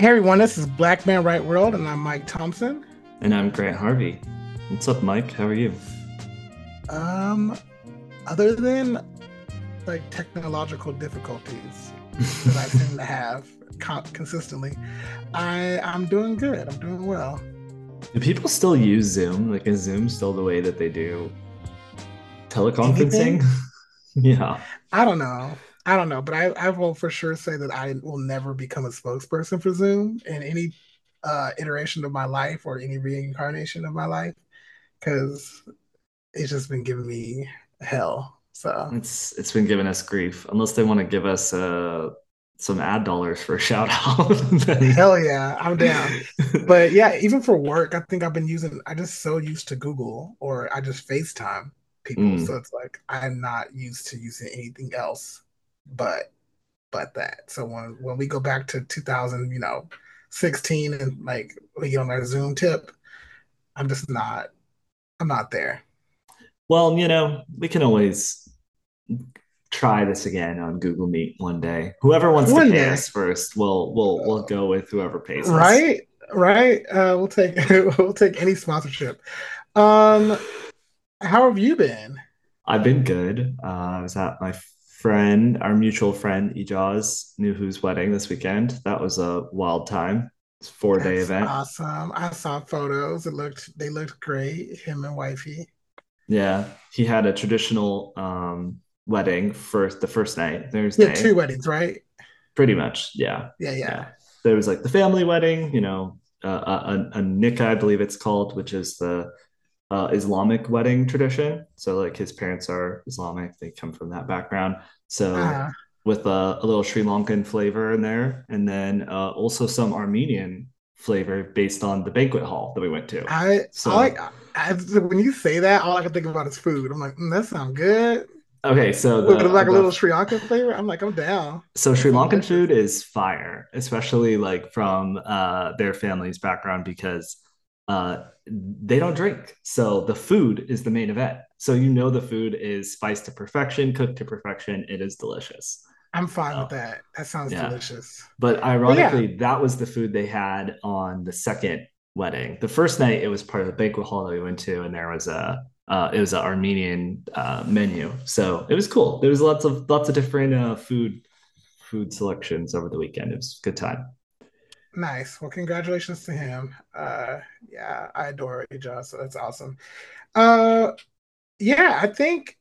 Hey everyone, this is Black Man Right World, and I'm Myke Thompson. And I'm Grant Harvey. What's up, Myke? How are you? Um, other than like technological difficulties that I seem to have consistently, I I'm doing good. I'm doing well. Do people still use Zoom? Like, is Zoom still the way that they do teleconferencing? yeah. I don't know. I don't know, but I, I will for sure say that I will never become a spokesperson for Zoom in any uh, iteration of my life or any reincarnation of my life because it's just been giving me hell. So it's it's been giving us grief. Unless they want to give us uh, some ad dollars for a shout out. hell yeah, I'm down. but yeah, even for work, I think I've been using. I just so used to Google or I just FaceTime people, mm. so it's like I'm not used to using anything else but but that. So when when we go back to 2000, you know, 16 and like we get on our Zoom tip, I'm just not I'm not there. Well, you know, we can always try this again on Google Meet one day. Whoever wants one to pay day. us first, we'll we'll we'll go with whoever pays right? us. Right, uh, we'll take we'll take any sponsorship. Um, how have you been? I've been good. Uh, I was at my friend, our mutual friend Ijaz, knew whose wedding this weekend. That was a wild time. It's four day event. Awesome. I saw photos. It looked they looked great. Him and wifey. Yeah, he had a traditional um, wedding for the first night. There's yeah, two weddings, right? Pretty much, yeah. Yeah, yeah. yeah. There was like the family wedding, you know, uh, a, a, a nikah, I believe it's called, which is the uh, Islamic wedding tradition. So like his parents are Islamic; they come from that background. So uh, with a, a, little Sri Lankan flavor in there, and then uh, also some Armenian flavor based on the banquet hall that we went to. I so I like I, when you say that, all I can think about is food. I'm like, mm, that sounds good. Okay, so the, like the, a little Sri Lankan flavor. I'm like, I'm down. So Sri Lankan food is fire, especially like from uh, their family's background because uh, they don't drink. So the food is the main event. So you know the food is spiced to perfection, cooked to perfection. It is delicious. I'm fine with that. That sounds yeah. delicious. But ironically, yeah. that was the food they had on the second wedding. The first night, it was part of the banquet hall that we went to, and there was a uh, it was an Armenian uh, menu, so it was cool. There was lots of lots of different uh, food food selections over the weekend. It was a good time. Nice. Well, congratulations to him. Uh, yeah, I adore Ija, so that's awesome. Uh, yeah, I think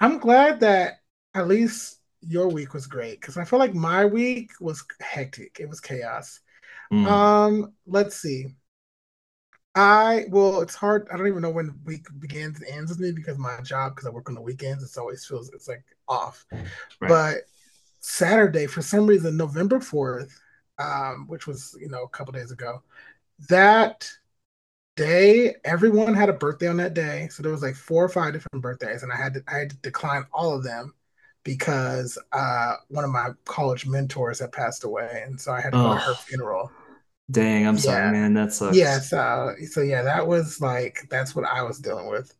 I'm glad that at least your week was great because I feel like my week was hectic. It was chaos. Mm. Um, let's see. I well, it's hard. I don't even know when the week begins and ends with me because my job, because I work on the weekends, it's always feels it's like off. Right. But Saturday, for some reason, November fourth, um, which was you know a couple days ago. That day, everyone had a birthday on that day, so there was like four or five different birthdays, and I had to I had to decline all of them because uh, one of my college mentors had passed away, and so I had to oh. go to her funeral. Dang, I'm yeah. sorry, man. That sucks. Yeah, so so yeah, that was like that's what I was dealing with.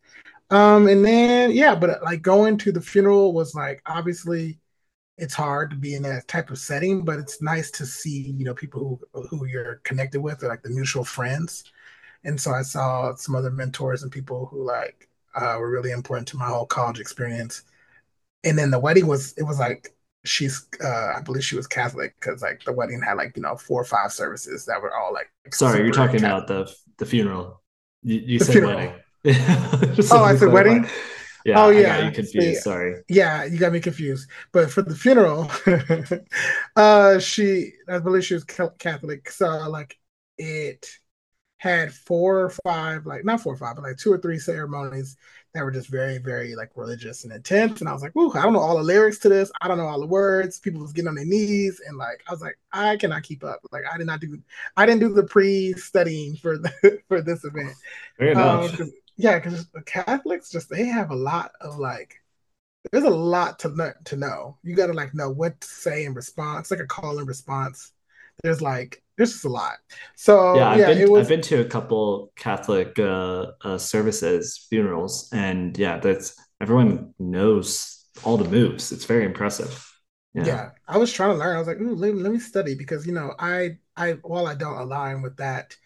Um, and then yeah, but like going to the funeral was like obviously it's hard to be in that type of setting, but it's nice to see, you know, people who who you're connected with, or like the mutual friends. And so I saw some other mentors and people who like uh, were really important to my whole college experience. And then the wedding was it was like she's uh, I believe she was Catholic because like the wedding had like you know four or five services that were all like. Sorry, you're talking Catholic. about the the funeral. You, you said funeral. wedding. oh, I said wedding. Yeah. Oh yeah. You confused. See, Sorry. Yeah, you got me confused. But for the funeral, uh, she I believe she was Catholic, so like it had four or five, like not four or five, but like two or three ceremonies that were just very, very like religious and intense. And I was like, "Ooh, I don't know all the lyrics to this. I don't know all the words." People was getting on their knees, and like I was like, I cannot keep up. Like I did not do, I didn't do the pre-studying for the, for this event. Fair enough. Um, yeah, because Catholics just they have a lot of like there's a lot to learn to know. You got to like know what to say in response, like a call and response. There's like there's just a lot. So yeah, I've, yeah, been, was... I've been to a couple Catholic uh, uh, services, funerals, and yeah, that's everyone knows all the moves. It's very impressive. Yeah. Yeah, I was trying to learn. I was like, Ooh, let, let me study because you know, I I while I don't align with that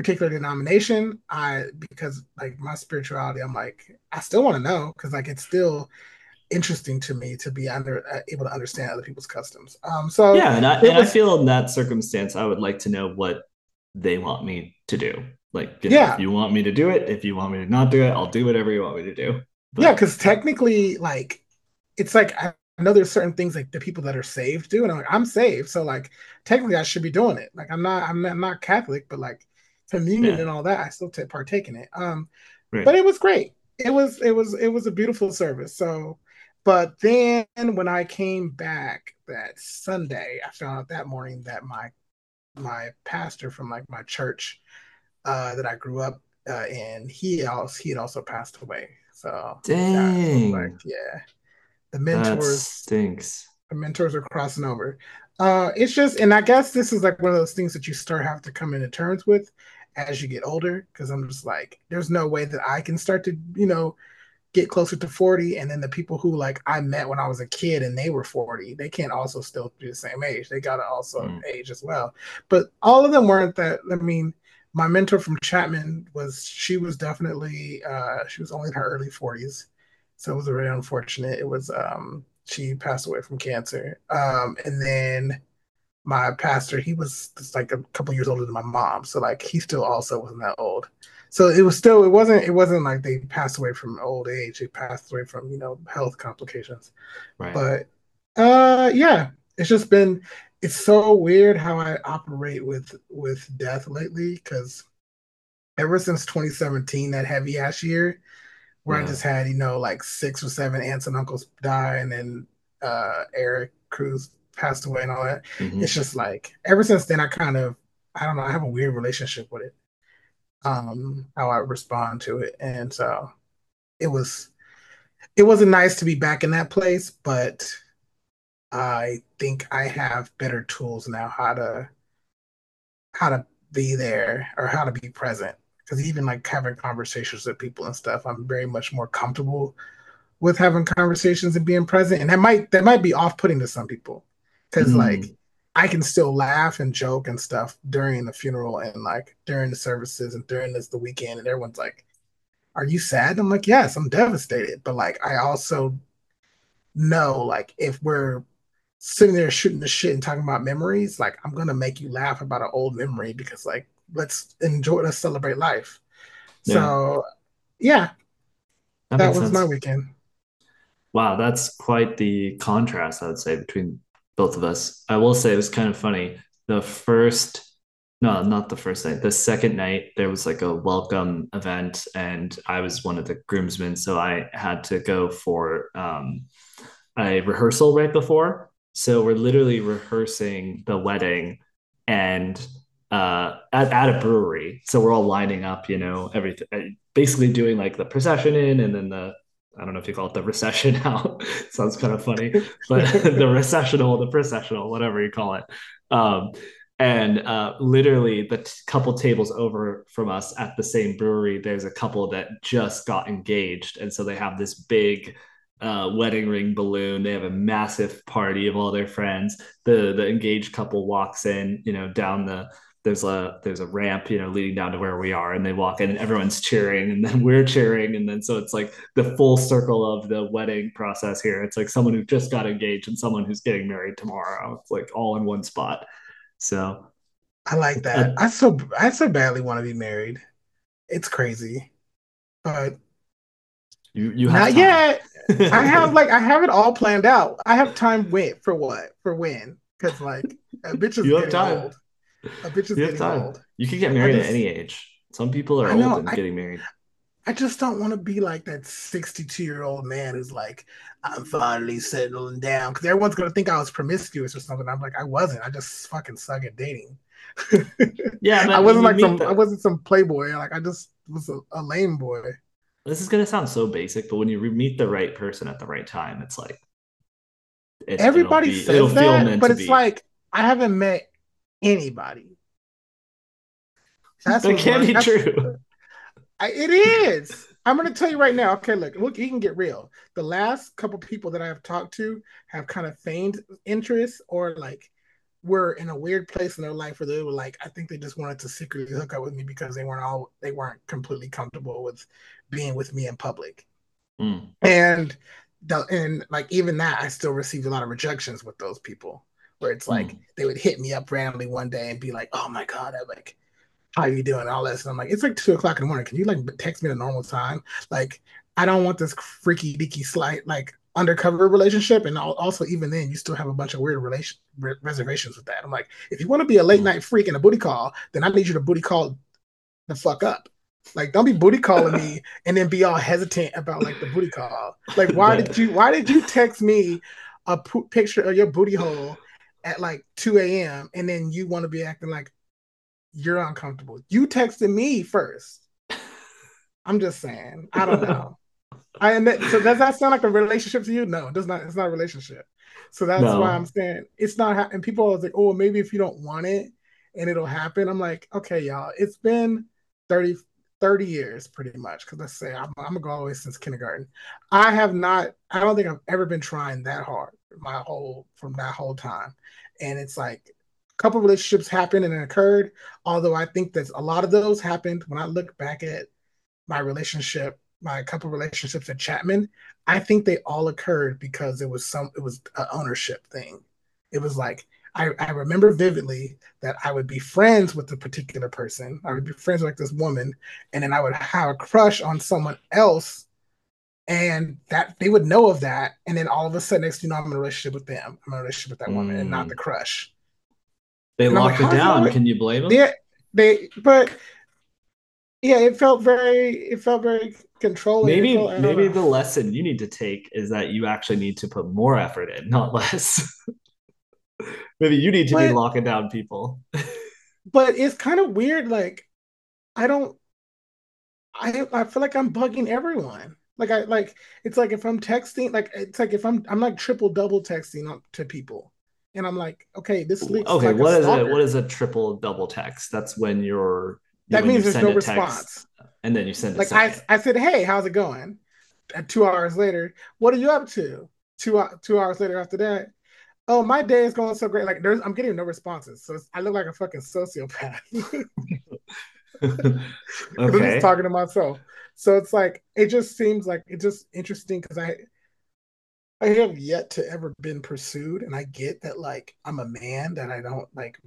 particular denomination, I because like my spirituality, I'm like I still want to know because like it's still interesting to me to be under uh, able to understand other people's customs. Um, so Yeah, and I and I feel in that circumstance, I would like to know what they want me to do. Like, you know, if yeah you want me to do it, if you want me to not do it, I'll do whatever you want me to do. yeah because technically like it's like I know there's certain things like the people that are saved do, and I'm like I'm saved, so like technically I should be doing it. Like I'm not I'm not, I'm not Catholic, but like communion yeah, and all that, I still take partake in it. Um, right. but it was great. It was it was it was a beautiful service. So, but then when I came back that Sunday, I found out that morning that my my pastor from like my church uh, that I grew up uh, in, he also he had also passed away. So that was like, Dang, yeah, the that mentors stinks. the mentors are crossing over. Uh, it's just, and I guess this is like one of those things that you start have to come into terms with as you get older. Because I'm just like, there's no way that I can start to, you know, get closer to 40 and then the people who like I met when I was a kid and they were 40 they can't also still be the same age. They gotta also Mm, age as well. But all of them weren't that I mean my mentor from Chapman was she was definitely uh she was only in her early 40s so it was very unfortunate. It was um she passed away from cancer. Um and then my pastor, he was just like a couple years older than my mom, so like he still also wasn't that old. So it was still it wasn't it wasn't like they passed away from old age. They passed away from you know health complications. right. But uh yeah, it's just been it's so weird how I operate with with death lately because ever since 2017, that heavy ass year, where I just had, you know, like six or seven aunts and uncles die, and then uh, Eric Cruz passed away and all that. It's hmm just like ever since then, I kind of, I don't know, I have a weird relationship with it, um, how I respond to it, and so it was, it wasn't nice to be back in that place, but I think I have better tools now how to how to be there or how to be present. Because even like having conversations with people and stuff, I'm very much more comfortable with having conversations and being present. And that might that might be off putting to some people. Cause like Mm, I can still laugh and joke and stuff during the funeral and like during the services and during this the weekend and everyone's like, Are you sad? I'm like, Yes, I'm devastated. But like I also know like if we're sitting there shooting the shit and talking about memories, like I'm gonna make you laugh about an old memory because like let's enjoy let's celebrate life. yeah, So yeah, that that was my weekend. Wow, that's quite the contrast, I would say, between both of us. I will say it was kind of funny. The first, no, not the first night, the second night, there was like a welcome event, and I was one of the groomsmen. So I had to go for um, a rehearsal right before. So we're literally rehearsing the wedding and uh, at, at a brewery. So we're all lining up, you know, everything, basically doing like the procession in and then the I don't know if you call it the recession now. Sounds kind of funny, but the recessional, the processional, whatever you call it. Um, and uh, literally, the t- couple tables over from us at the same brewery, there's a couple that just got engaged, and so they have this big uh, wedding ring balloon. They have a massive party of all their friends. The the engaged couple walks in, you know, down the there's a there's a ramp you know leading down to where we are and they walk in and everyone's cheering and then we're cheering and then so it's like the full circle of the wedding process here it's like someone who just got engaged and someone who's getting married tomorrow it's like all in one spot so I like that. uh, I so I so badly want to be married. It's crazy, but you you have not time yet. I have like I have it all planned out. I have time wait for what for when because like a bitch is you have time old. A bitch is you getting old. you can get married at any age some people are I old and I getting married I just don't want to be like that 62 year old man who's like, I'm finally settling down. Because everyone's going to think I was promiscuous or something. I'm like, I wasn't. I just fucking suck at dating. yeah I wasn't like some, I wasn't some playboy. Like, I just was a, a lame boy. this is going to sound so basic but when you meet the right person at the right time it's like it, it'll Everybody be it'll says feel that, but it's be like, I haven't met anybody. That's that can't be true I, it is. I'm gonna tell you right now. Okay, look, look, you can get real. The last couple people that I have talked to have kind of feigned interest or like were in a weird place in their life where they were like, I think they just wanted to secretly hook up with me because they weren't all they weren't completely comfortable with being with me in public. Mm. And the, and like even that, I still received a lot of rejections with those people where it's like mm. they would hit me up randomly one day and be like, "Oh my god, I like." How are you doing? All this, and I'm like, it's like two o'clock in the morning. Can you like text me at a normal time? Like, I don't want this freaky deaky slight like undercover relationship and also even then you still have a bunch of weird relation re- reservations with that i'm like if you want to be a late night freak and a booty call then i need you to booty call the fuck up like don't be booty calling me and then be all hesitant about like the booty call like why did you why did you text me a picture of your booty hole at like 2 a.m and then you want to be acting like you're uncomfortable you texted me first i'm just saying i don't know I admit, so does that sound like a relationship to you? No, it does not. It's not a relationship. So that's no. why I'm saying it's not. Ha- and people are like, oh, maybe if you don't want it and it'll happen. I'm like, okay, y'all, it's been 30, 30 years pretty much. Cause let's say I'm, I'm gonna go all the way since kindergarten. I have not, I don't think I've ever been trying that hard my whole, from that whole time. And it's like, a couple relationships happened and occurred. Although I think that a lot of those happened when I look back at my relationship my couple relationships at Chapman, I think they all occurred because it was some it was an ownership thing. It was like I, I remember vividly that I would be friends with a particular person. I would be friends with like this woman, and then I would have a crush on someone else, and that they would know of that, and then all of a sudden, next you know, I'm in a relationship with them. I'm in a relationship with that mm. woman, and not the mm. crush. They and locked like, it down. Can you blame them? Yeah, they. But yeah, it felt very. It felt very controlling. Maybe maybe the lesson you need to take is that you actually need to put more effort in, not less. maybe you need to but, be locking down people. but it's kind of weird. Like, I don't. I I feel like I'm bugging everyone. Like I like it's like if I'm texting, like it's like if I'm I'm like triple double texting to people, and I'm like, okay, this looks okay. Like what is it? What is a triple double text? That's when you're that means there's no response and then you send like I, I said hey how's it going and two hours later what are you up to two two hours later after that oh my day is going so great like there's i'm getting no responses so i look like a fucking sociopath okay. i'm just talking to myself so it's like it just seems like it's just interesting because i I have yet to ever been pursued, and I get that like I'm a man that I don't like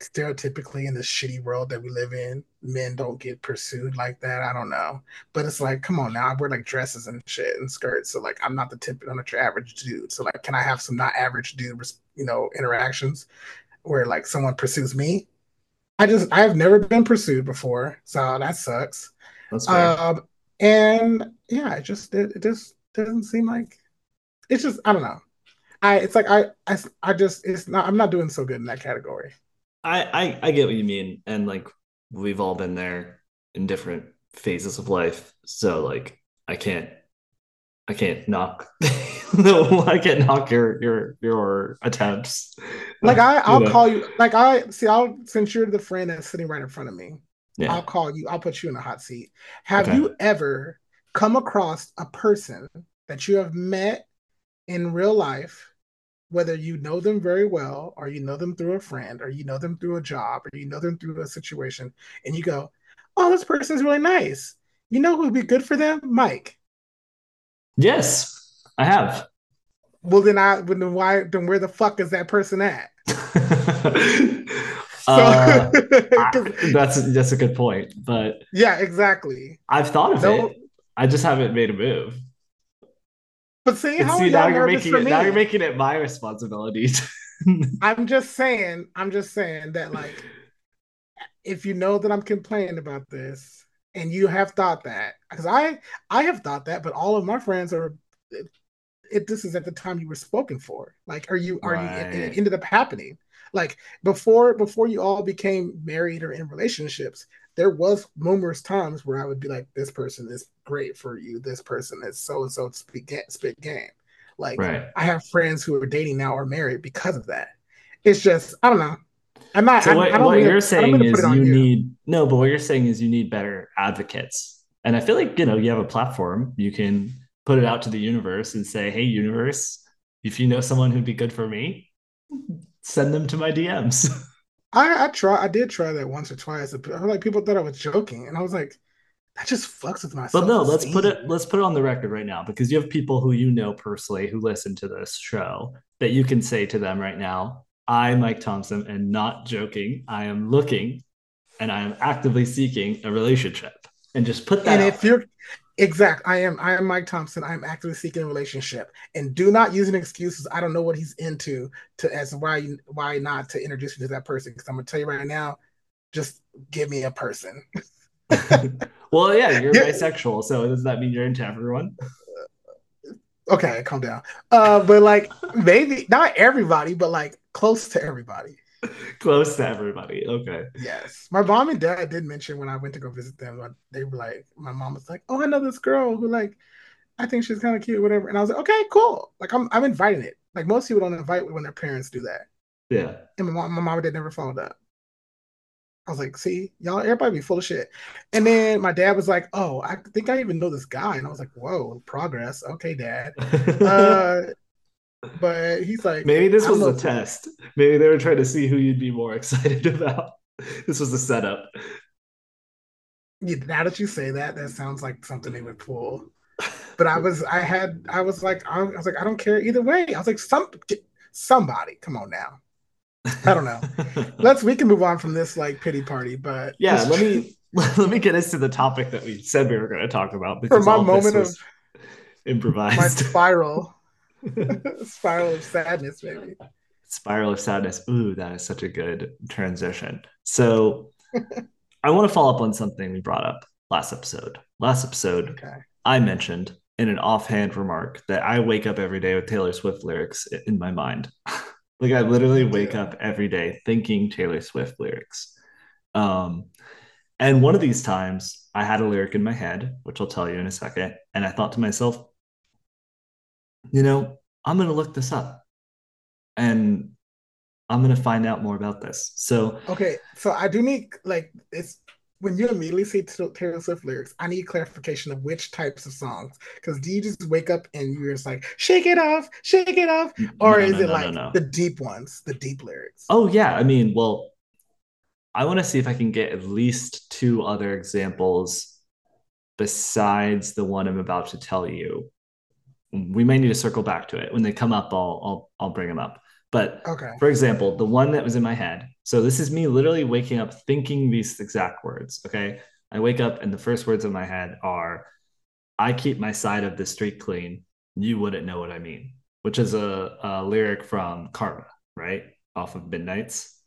stereotypically in the shitty world that we live in, men don't get pursued like that. I don't know, but it's like, come on now, I wear like dresses and shit and skirts, so like I'm not the typical, I'm not your average dude. So like, can I have some not average dude, you know, interactions where like someone pursues me? I just I've never been pursued before, so that sucks. That's fair. Um, and yeah, it just it, it just doesn't seem like it's just I don't know. I it's like I I I just it's not I'm not doing so good in that category. I, I I get what you mean, and like we've all been there in different phases of life. So like I can't I can't knock no I can't knock your your your attempts. Like I I'll you know? call you like I see I'll since you're the friend that's sitting right in front of me. Yeah. I'll call you. I'll put you in a hot seat. Have okay. you ever come across a person that you have met in real life whether you know them very well or you know them through a friend or you know them through a job or you know them through a situation and you go oh this person's really nice you know who would be good for them myke yes i have well then i then why then where the fuck is that person at uh, that's that's a good point but yeah exactly i've thought of no, it i just haven't made a move but see, how see, now you're making it, now you're making it my responsibility. I'm just saying, I'm just saying that like if you know that I'm complaining about this and you have thought that because I I have thought that, but all of my friends are it, it this is at the time you were spoken for. Like, are you are right. you it, it ended up happening? Like before before you all became married or in relationships, there was numerous times where I would be like, this person is great for you. This person is so and so spit spit game. Like right. I have friends who are dating now or married because of that. It's just I don't know. I'm not. So what, what you're saying is you, you need no, but what you're saying is you need better advocates And I feel like, you know, you have a platform, you can put it out to the universe and say, hey, universe, if you know someone who'd be good for me, send them to my DMs. I, I try I did try that once or twice. Like people thought I was joking, and I was like, that just fucks with my. But no, let's put it let's put it on the record right now because you have people who you know personally who listen to this show that you can say to them right now, I, Myke Thompson, and not joking, I am looking and I am actively seeking a relationship. And just put that. And if you're exact, I am I am Myke Thompson. I am actively seeking a relationship. And do not use an excuse I don't know what he's into to as why why not to introduce you to that person. Because I'm gonna tell you right now, just give me a person. well, yeah, you're yeah. bisexual, so does that mean you're into everyone? Okay, calm down. Uh, but like maybe not everybody, but like close to everybody. Close to everybody. Okay. Yes. My mom and dad did mention when I went to go visit them, they were like, my mom was like, Oh, I know this girl who like I think she's kind of cute, whatever. And I was like, Okay, cool. Like I'm I'm inviting it. Like most people don't invite when their parents do that. Yeah. And my mom, my mom and dad never followed up. I was like, see, y'all, everybody be full of shit. And then my dad was like, oh, I think I even know this guy. And I was like, whoa, progress. Okay, dad. uh, but he's like, maybe this was a test. Maybe they were trying to see who you'd be more excited about. This was a setup. Yeah, now that you say that, that sounds like something they would pull. But I was, I had, I was like, I was like, I don't care either way. I was like, some, somebody, come on now. I don't know. Let's we can move on from this like pity party, but yeah, let me let me get us to the topic that we said we were going to talk about because for my moment of improvised my spiral spiral of sadness, maybe spiral of sadness. Ooh, that is such a good transition. So, I want to follow up on something we brought up last episode. Last episode, okay. I mentioned in an offhand remark that I wake up every day with Taylor Swift lyrics in my mind. Like I literally wake up every day thinking Taylor Swift lyrics. Um, and one of these times I had a lyric in my head, which I'll tell you in a second. And I thought to myself, you know, I'm going to look this up and I'm going to find out more about this. So, okay. So I do need, like, it's when you immediately say Taylor Swift lyrics, I need clarification of which types of songs. Because do you just wake up and you're just like, shake it off, shake it off? Mm, or no, is no, it no, like the deep ones, the deep lyrics? Oh, yeah. I mean, well, I want to see if I can get at least two other examples besides the one I'm about to tell you. We may need to circle back to it. When they come up, I'll I'll, I'll bring them up. But okay. for example, the one that was in my head. So this is me literally waking up thinking these exact words. Okay. I wake up and the first words in my head are, I keep my side of the street clean. You wouldn't know what I mean, which is a, a lyric from Karma, right? Off of Midnights.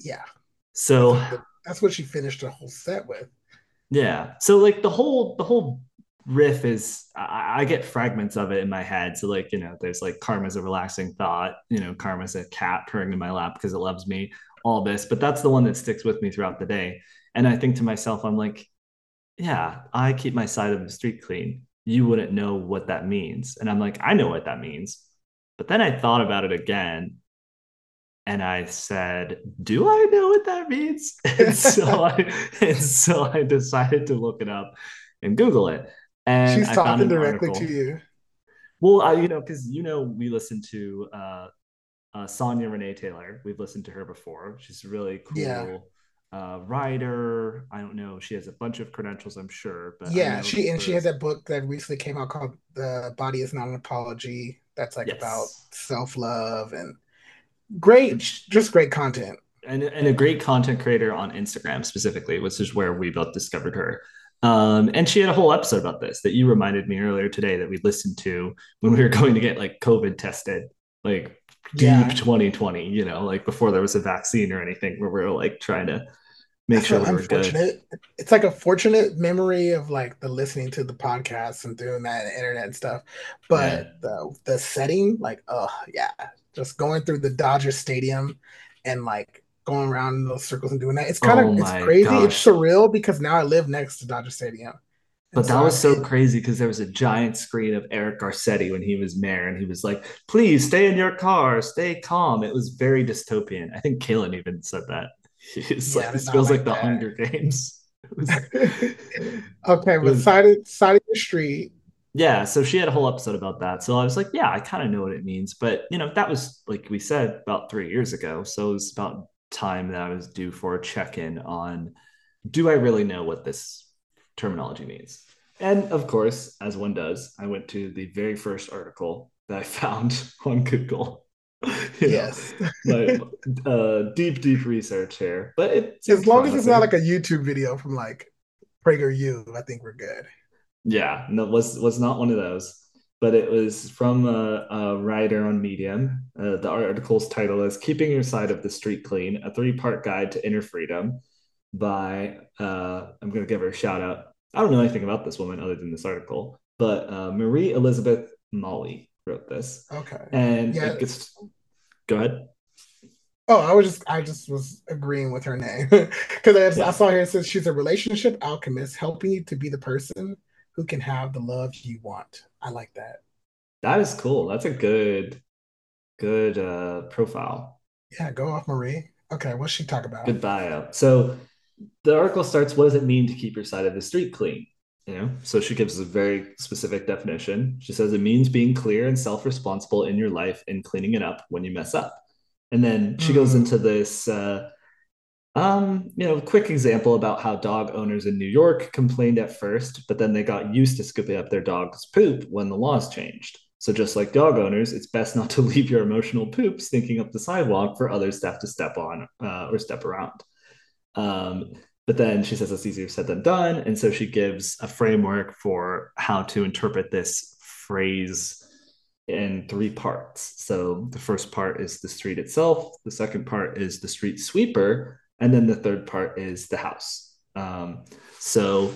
Yeah. So that's what she finished the whole set with. Yeah. So like the whole the whole riff is I, I, get fragments of it in my head. So like, you know, there's like karma's a relaxing thought, you know, karma's a cat purring in my lap because it loves me, all this, but that's the one that sticks with me throughout the day. And I think to myself, I'm like, yeah, I keep my side of the street clean. You wouldn't know what that means. And I'm like, I know what that means. But then I thought about it again and I said, "Do I know what that means?" And so I and so I decided to look it up and Google it. And she's I talking directly article. to you. Well, I, you know, because you know, we listen to uh, uh, Sonya Renee Taylor. We've listened to her before. She's really cool. Yeah. Uh, writer. I don't know. She has a bunch of credentials, I'm sure. But yeah, she and she has that book that recently came out called "The Body Is Not an Apology." That's like yes. about self love and great, just great content. And, and a great content creator on Instagram specifically, which is where we both discovered her. Um, and she had a whole episode about this that you reminded me earlier today that we listened to when we were going to get like COVID tested, like deep yeah. 2020, you know, like before there was a vaccine or anything, where we were like trying to make That's sure we were good. It's like a fortunate memory of like the listening to the podcast and doing that and internet and stuff. But yeah. the the setting, like, oh yeah, just going through the Dodger Stadium and like going around in those circles and doing that. It's kind of oh it's crazy. Gosh. It's surreal because now I live next to Dodger Stadium. But that so was so crazy because there was a giant screen of Eric Garcetti when he was mayor, and he was like, "Please stay in your car, stay calm." It was very dystopian. I think Kaylin even said that. It's yeah, like this feels like, like the Hunger Games. okay, but side side of the street. Yeah, so she had a whole episode about that. So I was like, yeah, I kind of know what it means. But you know, that was like we said about three years ago. So it was about time that I was due for a check-in on do I really know what this terminology means? And of course, as one does, I went to the very first article that I found on Google. You yes, my uh, deep, deep research here. But it, as long as it's not like a YouTube video from like PragerU, I think we're good. Yeah, no, was was not one of those, but it was from a, a writer on Medium. Uh, the article's title is "Keeping Your Side of the Street Clean: A Three-Part Guide to Inner Freedom." By uh, I'm going to give her a shout out. I don't know anything about this woman other than this article, but uh, Marie Elizabeth Mali wrote this. Okay. And yeah. it gets go ahead. Oh, I was just I just was agreeing with her name because I, yeah. I, saw here it says she's a relationship alchemist, helping you to be the person who can have the love you want. I like that. That is cool. That's a good, good uh, profile. Yeah, go off, Marie. Okay, what's she talk about? Good bio. So the article starts. What does it mean to keep your side of the street clean? You know, so she gives a very specific definition. She says it means being clear and self-responsible in your life and cleaning it up when you mess up. And then she mm. goes into this, uh, um, you know, quick example about how dog owners in New York complained at first, but then they got used to scooping up their dog's poop when the laws changed. So just like dog owners, it's best not to leave your emotional poop stinking up the sidewalk for others to have to step on uh, or step around. Um, but then she says it's easier said than done. And so she gives a framework for how to interpret this phrase in three parts. So the first part is the street itself, the second part is the street sweeper, and then the third part is the house. Um, so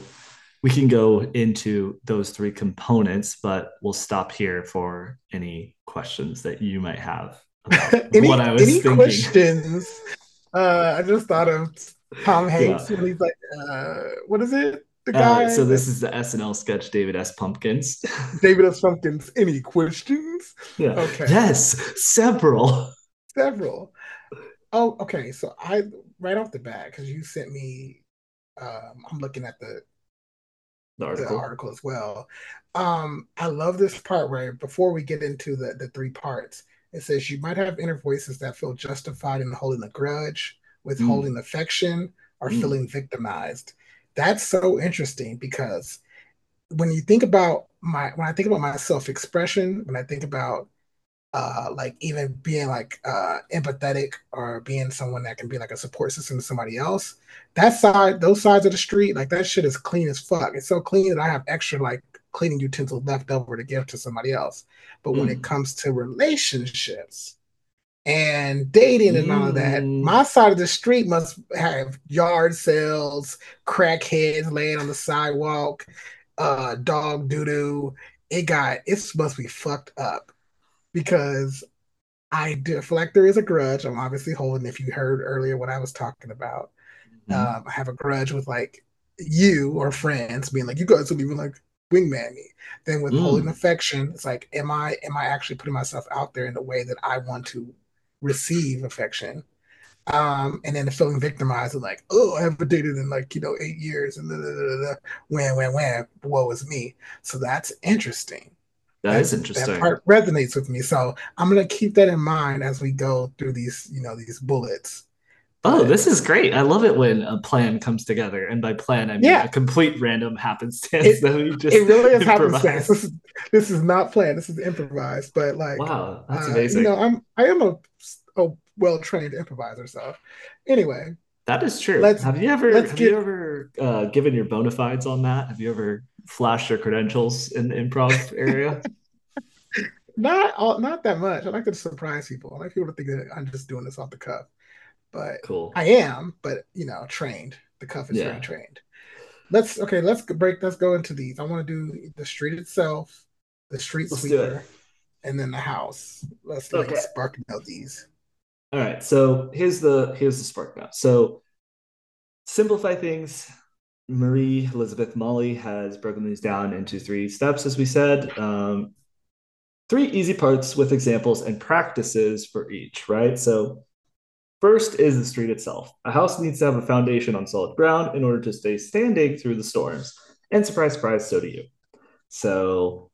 we can go into those three components, but we'll stop here for any questions that you might have about any, what I was any thinking. questions? Uh, I just thought of Tom Hanks yeah. when he's like, uh, what is it? The uh, guy. Uh, so this is the SNL sketch, David S. Pumpkins. David S. Pumpkins. Any questions? Yeah. Okay. Yes, several. Several. Oh, okay. So I right off the bat because you sent me. Um, I'm looking at the the article. the article as well. Um, I love this part where before we get into the the three parts, it says you might have inner voices that feel justified in holding a grudge withholding mm. affection, or mm. feeling victimized. That's so interesting because when you think about my when I think about my self-expression, when I think about uh like even being like uh empathetic or being someone that can be like a support system to somebody else, that side, those sides of the street, like that shit is clean as fuck. It's so clean that I have extra like cleaning utensils left over to give to somebody else. But mm. when it mm. comes to relationships, and dating and all of that. Mm. My side of the street must have yard sales, crackheads laying on the sidewalk, uh, dog doo doo. It got it must be fucked up because I do feel like there is a grudge. I'm obviously holding. If you heard earlier what I was talking about, mm-hmm. um, I have a grudge with like you or friends being like, you guys would even like wingman me. Then with mm. holding affection, it's like, am I am I actually putting myself out there in the way that I want to receive affection. Um, and then the feeling victimized and like, oh, I haven't dated in like, you know, eight years and da, da, da, da, when, when, when, woe is me. So that's interesting. That that's, interesting. That part resonates with me. So I'm gonna keep that in mind as we go through these, you know, these bullets. Oh, this is great. I love it when a plan comes together. And by plan, I mean yeah. a complete random happenstance. It, it really is happenstance. This is, this is not planned. This is improvised. But like, wow, that's uh, amazing. You know, I'm I am a a well trained improviser. So anyway, that is true. Let's, have you ever have get... you ever uh, given your bona fides on that? Have you ever flashed your credentials in the improv area? not all, not that much. I like to surprise people. I like people to think that I'm just doing this off the cuff. But cool. I am, but you know, trained. The cuff is yeah. very trained. Let's okay. Let's break. Let's go into these. I want to do the street itself, the street let's sweeper, and then the house. Let's okay. like spark note these. All right. So here's the here's the spark note. So simplify things. Marie Elizabeth Mali has broken these down into three steps, as we said. Um, three easy parts with examples and practices for each, right? So First is the street itself. A house needs to have a foundation on solid ground in order to stay standing through the storms. And surprise, surprise, so do you. So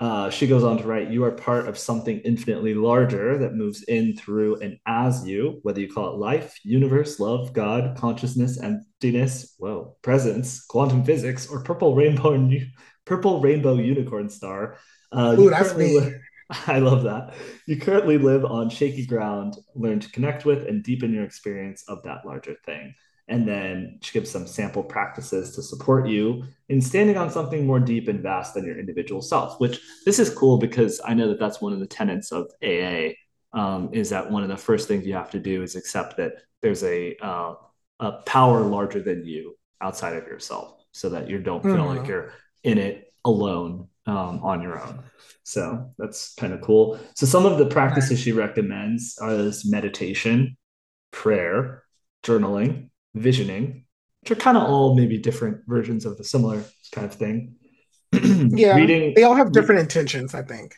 uh, she goes on to write, You are part of something infinitely larger that moves in, through, and as you, whether you call it life, universe, love, God, consciousness, emptiness, whoa, presence, quantum physics, or purple rainbow, purple rainbow unicorn star. Uh, Ooh, that's me. I love that. You currently live on shaky ground, learn to connect with and deepen your experience of that larger thing. And then she gives some sample practices to support you in standing on something more deep and vast than your individual self, which this is cool because I know that that's one of the tenets of AA um, is that one of the first things you have to do is accept that there's a, uh, a power larger than you outside of yourself so that you don't feel mm-hmm. like you're in it alone um, on your own. So that's kind of cool. So some of the practices she recommends are this meditation, prayer, journaling, visioning, which are kind of all maybe different versions of the similar kind of thing. yeah, reading. They all have different intentions, I think.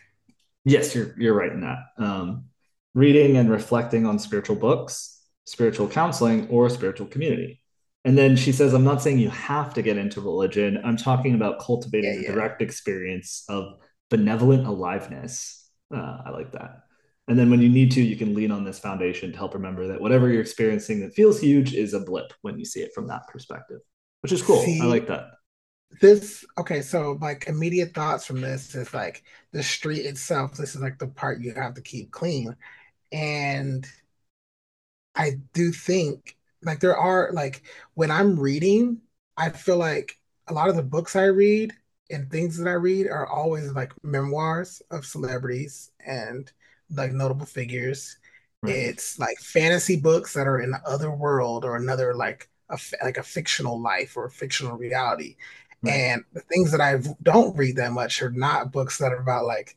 Yes, you're you're right in that. Um, reading and reflecting on spiritual books, spiritual counseling, or spiritual community. And then she says, I'm not saying you have to get into religion. I'm talking about cultivating yeah, yeah. a direct experience of benevolent aliveness. Uh, I like that. And then when you need to, you can lean on this foundation to help remember that whatever you're experiencing that feels huge is a blip when you see it from that perspective, which is cool. See, I like that. This, okay, so like immediate thoughts from this is like the street itself. This is like the part you have to keep clean. And I do think like there are like when I'm reading, I feel like a lot of the books I read and things that I read are always like memoirs of celebrities and like notable figures. Right. It's like fantasy books that are in the other world or another like a like a fictional life or a fictional reality. Right. And the things that I don't read that much are not books that are about like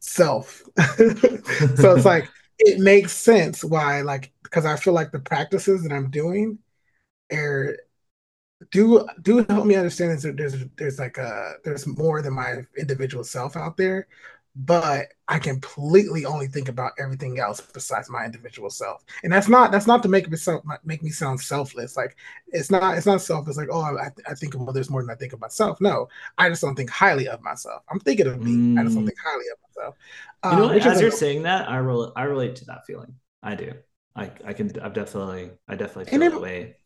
self. so it's like it makes sense why like because I feel like the practices that I'm doing are do do help me understand that there's there's like a there's more than my individual self out there but I completely only think about everything else besides my individual self. And that's not that's not to make me so, make me sound selfless. Like it's not it's not selfless. Like oh I, I think of others more than I think of myself. No, I just don't think highly of myself. I'm thinking of me. Mm. I just don't mm. think highly of myself. You know, um, as you're saying that, I relate I relate to that feeling. I do. I I can I've definitely I definitely feel that way.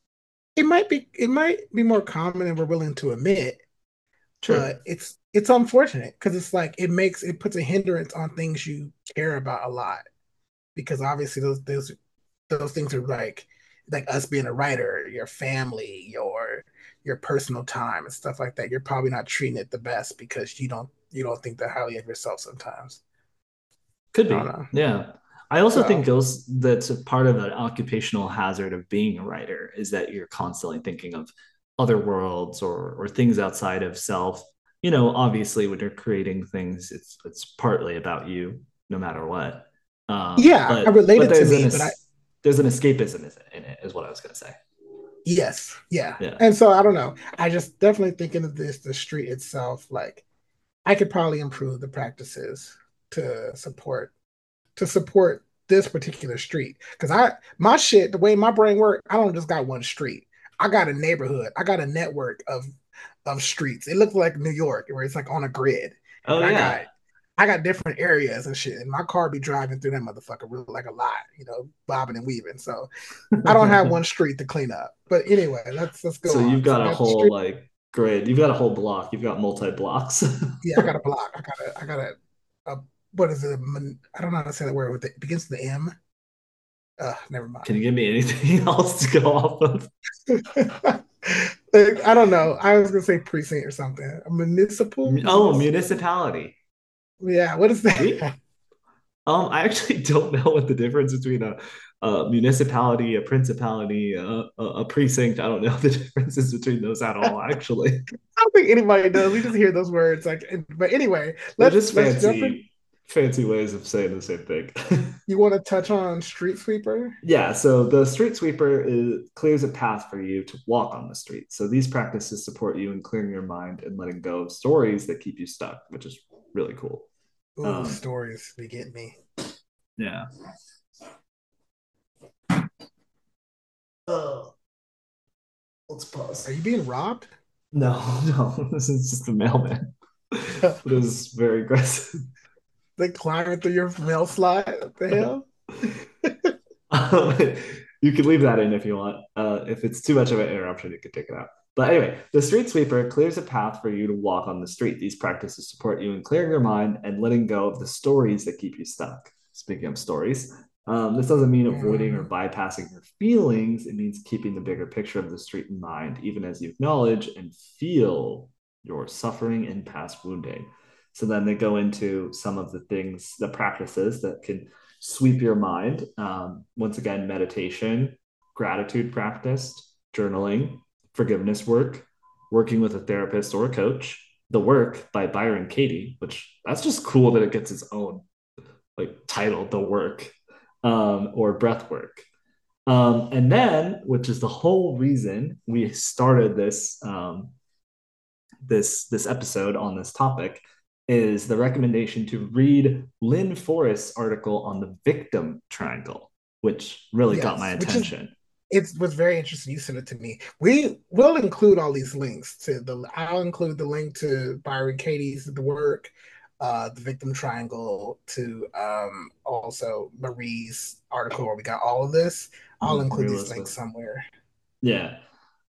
It might be it might be more common than we're willing to admit. True. But it's it's unfortunate because it's like it makes it puts a hindrance on things you care about a lot. Because obviously those those those things are like like us being a writer, your family, your your personal time and stuff like that. You're probably not treating it the best because you don't you don't think that highly of yourself sometimes. Could be. Yeah. I also so. think those that's a part of an occupational hazard of being a writer is that you're constantly thinking of other worlds or or things outside of self. You know, obviously when you're creating things, it's it's partly about you, no matter what. Um, yeah, but, I related to me, an, but I, there's an escapism in it, is what I was gonna say. Yes, yeah. yeah. And so I don't know. I just definitely thinking of this, the street itself, like I could probably improve the practices to support to support this particular street. Cause I my shit, the way my brain work, I don't just got one street. I got a neighborhood. I got a network of of streets. It looks like New York, where it's like on a grid. Oh and yeah. I got, I got different areas and shit, and my car be driving through that motherfucker really like a lot, you know, bobbing and weaving. So I don't have one street to clean up. But anyway, let's let's go. So on. you've got so a whole street. like grid. You've got a whole block. You've got multi blocks. yeah, I got a block. I got a I got a, a what is it? I don't know how to say that word. It begins with the M. Uh, never mind. Can you give me anything else to go off of? I don't know. I was gonna say precinct or something. A municipal. Oh, municipality. Yeah. What is that? Um, I actually don't know what the difference between a, a municipality, a principality, a, a, a, precinct. I don't know the differences between those at all. Actually, I don't think anybody does. We just hear those words. Like, but anyway, let's just fancy fancy ways of saying the same thing. you want to touch on street sweeper? Yeah, so the street sweeper is, clears a path for you to walk on the street. So these practices support you in clearing your mind and letting go of stories that keep you stuck, which is really cool. Ooh, um, stories, they get me. Yeah. Uh, let's pause. Are you being robbed? No, no. This is just a mailman. it was very aggressive. They climbing through your mail slide. What the hell? you can leave that in if you want. Uh, if it's too much of an interruption, you can take it out. But anyway, the street sweeper clears a path for you to walk on the street. These practices support you in clearing your mind and letting go of the stories that keep you stuck. Speaking of stories, um, this doesn't mean avoiding or bypassing your feelings. It means keeping the bigger picture of the street in mind, even as you acknowledge and feel your suffering and past wounding. So then they go into some of the things, the practices that can sweep your mind. Um, once again, meditation, gratitude practice, journaling, forgiveness work, working with a therapist or a coach, The Work by Byron Katie, which that's just cool that it gets its own like title, The Work, um, or breath work. Um, and then, which is the whole reason we started this um, this this episode on this topic, is the recommendation to read Lynne Forrest's article on the victim triangle, which really yes, got my attention. It was very interesting. You sent it to me. We will include all these links to the. I'll include the link to Byron Katie's the work, uh, the victim triangle, to um, also Marie's article where we got all of this. I'll mm-hmm. include these links somewhere. Yeah.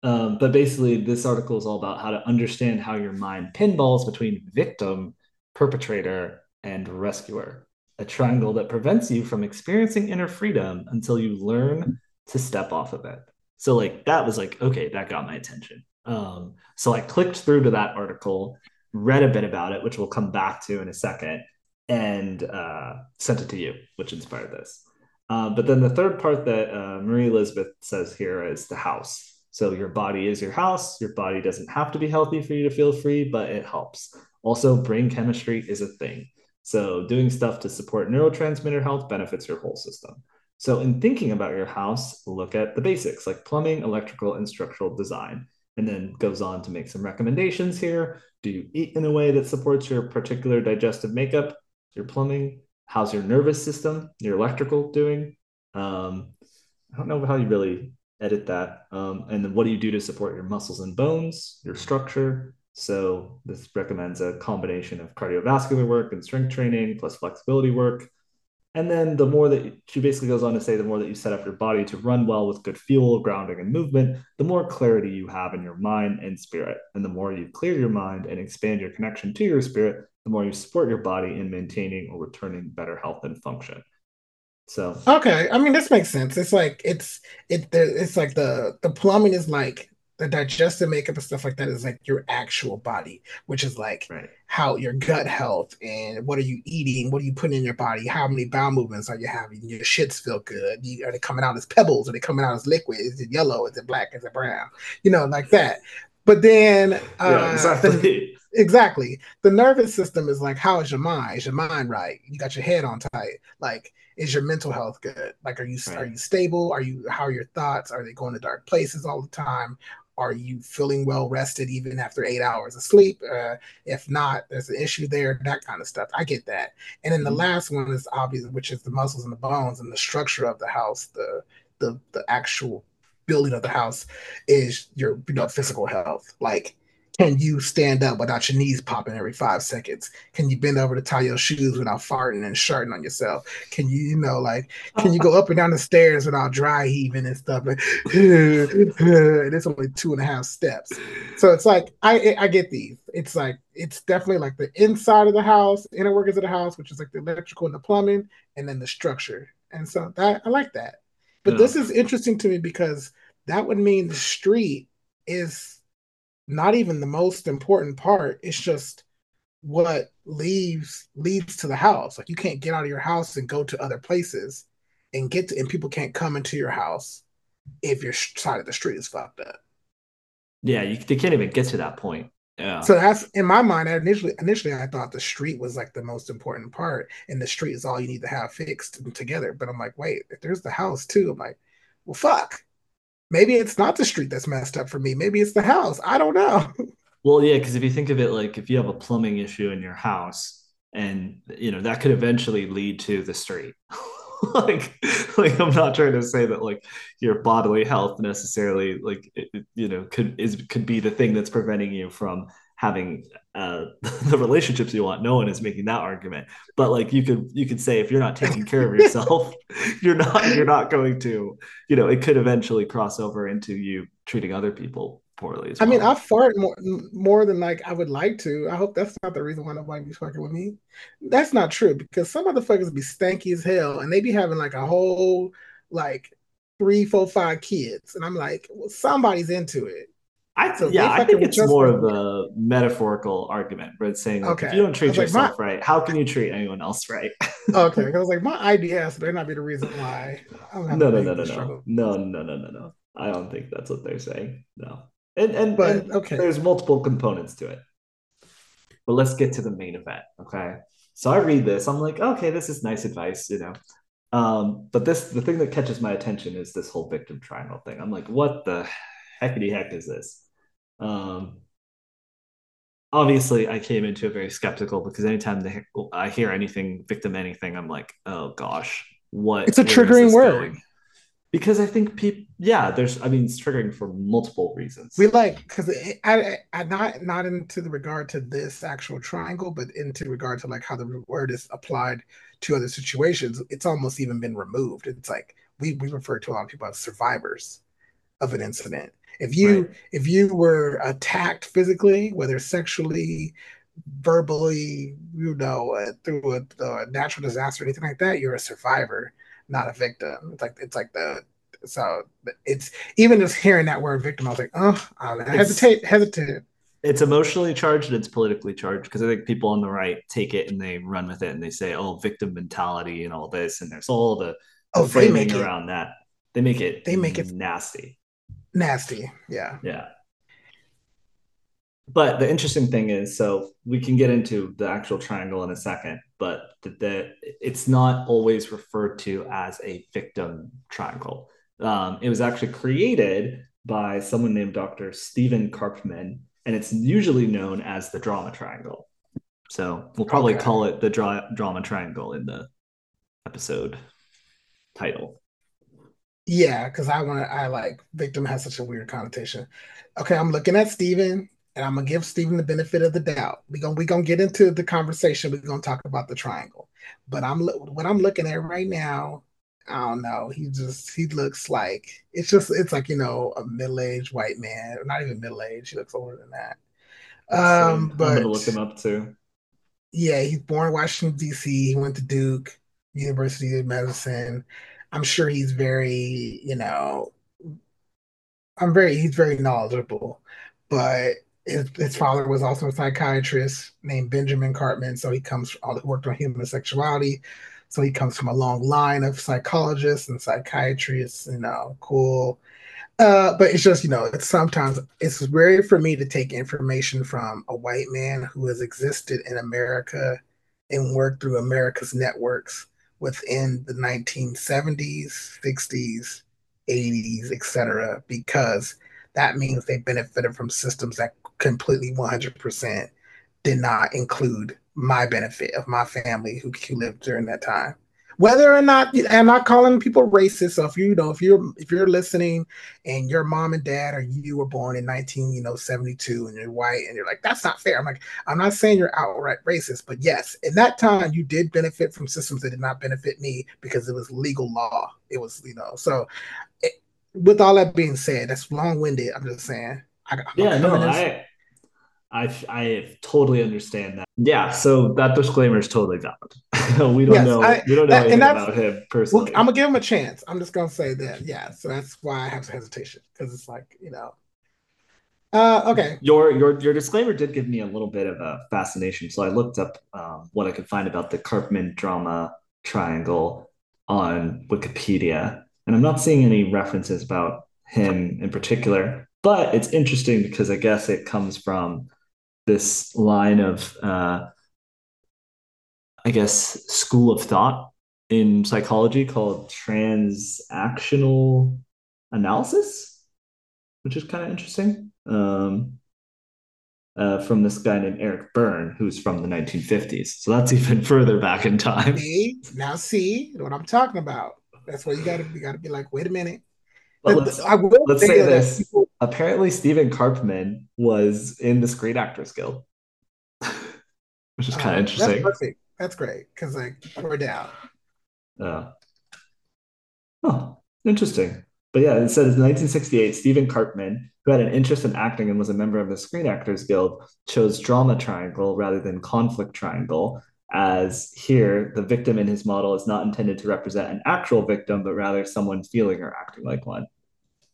Um, but basically, this article is all about how to understand how your mind pinballs between victim perpetrator, and rescuer, a triangle that prevents you from experiencing inner freedom until you learn to step off of it. So, like, that was like, okay, that got my attention. Um, so I clicked through to that article, read a bit about it, which we'll come back to in a second, and uh, sent it to you, which inspired this. Uh, but then the third part that uh, Marie Elizabeth says here is the house. So your body is your house. Your body doesn't have to be healthy for you to feel free, but it helps. Also, brain chemistry is a thing. So, doing stuff to support neurotransmitter health benefits your whole system. So, in thinking about your house, look at the basics like plumbing, electrical, and structural design. And then goes on to make some recommendations here. Do you eat in a way that supports your particular digestive makeup, your plumbing? How's your nervous system, your electrical doing? Um, I don't know how you really edit that. Um, and then what do you do to support your muscles and bones, your structure, so this recommends a combination of cardiovascular work and strength training plus flexibility work. And then the more that she basically goes on to say, the more that you set up your body to run well with good fuel, grounding, and movement, the more clarity you have in your mind and spirit. And the more you clear your mind and expand your connection to your spirit, the more you support your body in maintaining or returning better health and function. So okay, I mean this makes sense. It's like it's it it's like the the plumbing is like the digestive makeup and stuff like that is like your actual body, which is like right. how your gut health and what are you eating, what are you putting in your body, how many bowel movements are you having, your shits feel good, are they coming out as pebbles, are they coming out as liquid, is it yellow, is it black, is it brown, you know, like that. But then, uh, yeah, exactly. The, exactly, the nervous system is like, how is your mind? Is your mind right? You got your head on tight, like is your mental health good like are you right. are you stable are you how are your thoughts are they going to dark places all the time are you feeling well rested even after eight hours of sleep? Uh, if not, there's an issue there, that kind of stuff. I get that. And then the mm-hmm. last one is obvious, which is the muscles and the bones and the structure of the house, the the the actual building of the house is your you know physical health. Like can you stand up without your knees popping every five seconds? Can you bend over to tie your shoes without farting and sharting on yourself? Can you, you know, like, can you oh. go up and down the stairs without dry heaving and stuff? And it's only two and a half steps. So it's like, I I get these. It's like, it's definitely like the inside of the house, inner workings of the house, which is like the electrical and the plumbing, and then the structure. And so that I like that. But yeah. this is interesting to me because that would mean the street is not even the most important part. It's just what leaves leads to the house. Like you can't get out of your house and go to other places and get to, and people can't come into your house if your side of the street is fucked up. Yeah, you, they can't even get to that point. Yeah. So that's in my mind. Initially, initially, I thought the street was like the most important part, and the street is all you need to have fixed together. But I'm like, wait, if there's the house too, I'm like, well, fuck. Maybe it's not the street that's messed up for me. Maybe it's the house. I don't know. Well, yeah, because if you think of it like if you have a plumbing issue in your house, and you know that could eventually lead to the street. like like i'm not trying to say that like your bodily health necessarily like it, you know could is could be the thing that's preventing you from having uh, the relationships you want. No one is making that argument, but like you could you could say if you're not taking care of yourself, you're not you're not going to you know it could eventually cross over into you treating other people poorly. I mean, I fart more more than like I would like to. I hope that's not the reason why nobody be fucking with me. That's not true because some motherfuckers be stanky as hell and they be having like a whole like three, four, five kids, and I'm like, well, somebody's into it. I so yeah, I think it's more of a metaphorical argument, but it's saying, like, okay. if you don't treat yourself like, my... right, how can you treat anyone else right? okay, I was like, my IBS better not be the reason why. No, no, no, no, no, no, no, no, no, no. I don't think that's what they're saying. No, and and, but, and okay, there's multiple components to it. But let's get to the main event, okay? So I read this, I'm like, okay, this is nice advice, you know. Um, but this the thing that catches my attention is this whole victim triangle thing. I'm like, what the heckity heck is this? Um, obviously, I came into it very skeptical because anytime they, I hear anything victim anything, I'm like, oh gosh, what? It's a triggering word. Going? Because I think people, yeah, there's, I mean, it's triggering for multiple reasons. We like because I, I, not not into the regard to this actual triangle, but into regard to like how the word is applied to other situations. It's almost even been removed. It's like we we refer to a lot of people as survivors of an incident if you right. if you were attacked physically, whether sexually, verbally, you know, uh, through a, natural disaster or anything like that, you're a survivor, not a victim. It's like it's like the so it's even just hearing that word victim, I was like, oh, I hesitate, hesitate. It's emotionally charged and it's politically charged because I think people on the right take it and they run with it and they say, oh, victim mentality and all this, and there's all the, the oh, framing around it, that. They make it they make it nasty nasty. Yeah. Yeah. But the interesting thing is, so we can get into the actual triangle in a second, but the, the it's not always referred to as a victim triangle. Um, it was actually created by someone named Dr. Stephen Karpman, and it's usually known as the drama triangle. So we'll probably okay. call it the dra- drama triangle in the episode title. Yeah, because I want to. I like victim has such a weird connotation. Okay, I'm looking at Stephen and I'm gonna give Stephen the benefit of the doubt. We gonna we gonna get into the conversation. We're gonna talk about the triangle. But I'm what I'm looking at right now. I don't know. He just he looks like it's just it's like you know a middle aged white man. Not even middle aged. He looks older than that. Um, but I'm gonna look him up too. Yeah, he's born in Washington D.C. He went to Duke University of Medicine. I'm sure he's very, you know, I'm very, he's very knowledgeable, but his, his father was also a psychiatrist named Benjamin Karpman. So he comes, all worked on human sexuality. So he comes from a long line of psychologists and psychiatrists, you know, cool. Uh, but it's just, you know, it's sometimes it's rare for me to take information from a white man who has existed in America and worked through America's networks within the 1970s, 60s, 80s, etc., because that means they benefited from systems that completely 100% did not include my benefit of my family who, who lived during that time whether or not I'm not calling people racist. So if you, you know if you're if you're listening and your mom and dad or you were born in 19 you know 72 and you're white and you're like that's not fair. I'm like I'm not saying you're outright racist, but yes, in that time you did benefit from systems that did not benefit me because it was legal law. It was you know so. It, with all that being said, that's long winded. I'm just saying. I, yeah, no, I I I totally understand that. Yeah, so that disclaimer is totally valid. we don't yes, know I, we don't know that, anything about him personally. I'm gonna give him a chance. I'm just gonna say that. Yeah, so that's why I have hesitation because it's like you know. Uh, okay. Your your your disclaimer did give me a little bit of a fascination, so I looked up um, what I could find about the Karpman drama triangle on Wikipedia, and I'm not seeing any references about him in particular. But it's interesting because I guess it comes from this line of uh, I guess school of thought in psychology called transactional analysis, which is kind of interesting. Um, uh, from this guy named Eric Berne, who's from the 1950s. So that's even further back in time. See, now see what I'm talking about. That's why you gotta you gotta be like, wait a minute. But let's, I will let's say, say this. People... Apparently, Stephen Karpman was in the Screen Actors Guild, which is kind of uh, interesting. That's perfect. That's great because like we're down. Yeah. Oh, interesting. But yeah, it says 1968, Stephen Karpman, who had an interest in acting and was a member of the Screen Actors Guild, chose drama triangle rather than conflict triangle, as here, the victim in his model is not intended to represent an actual victim, but rather someone feeling or acting like one.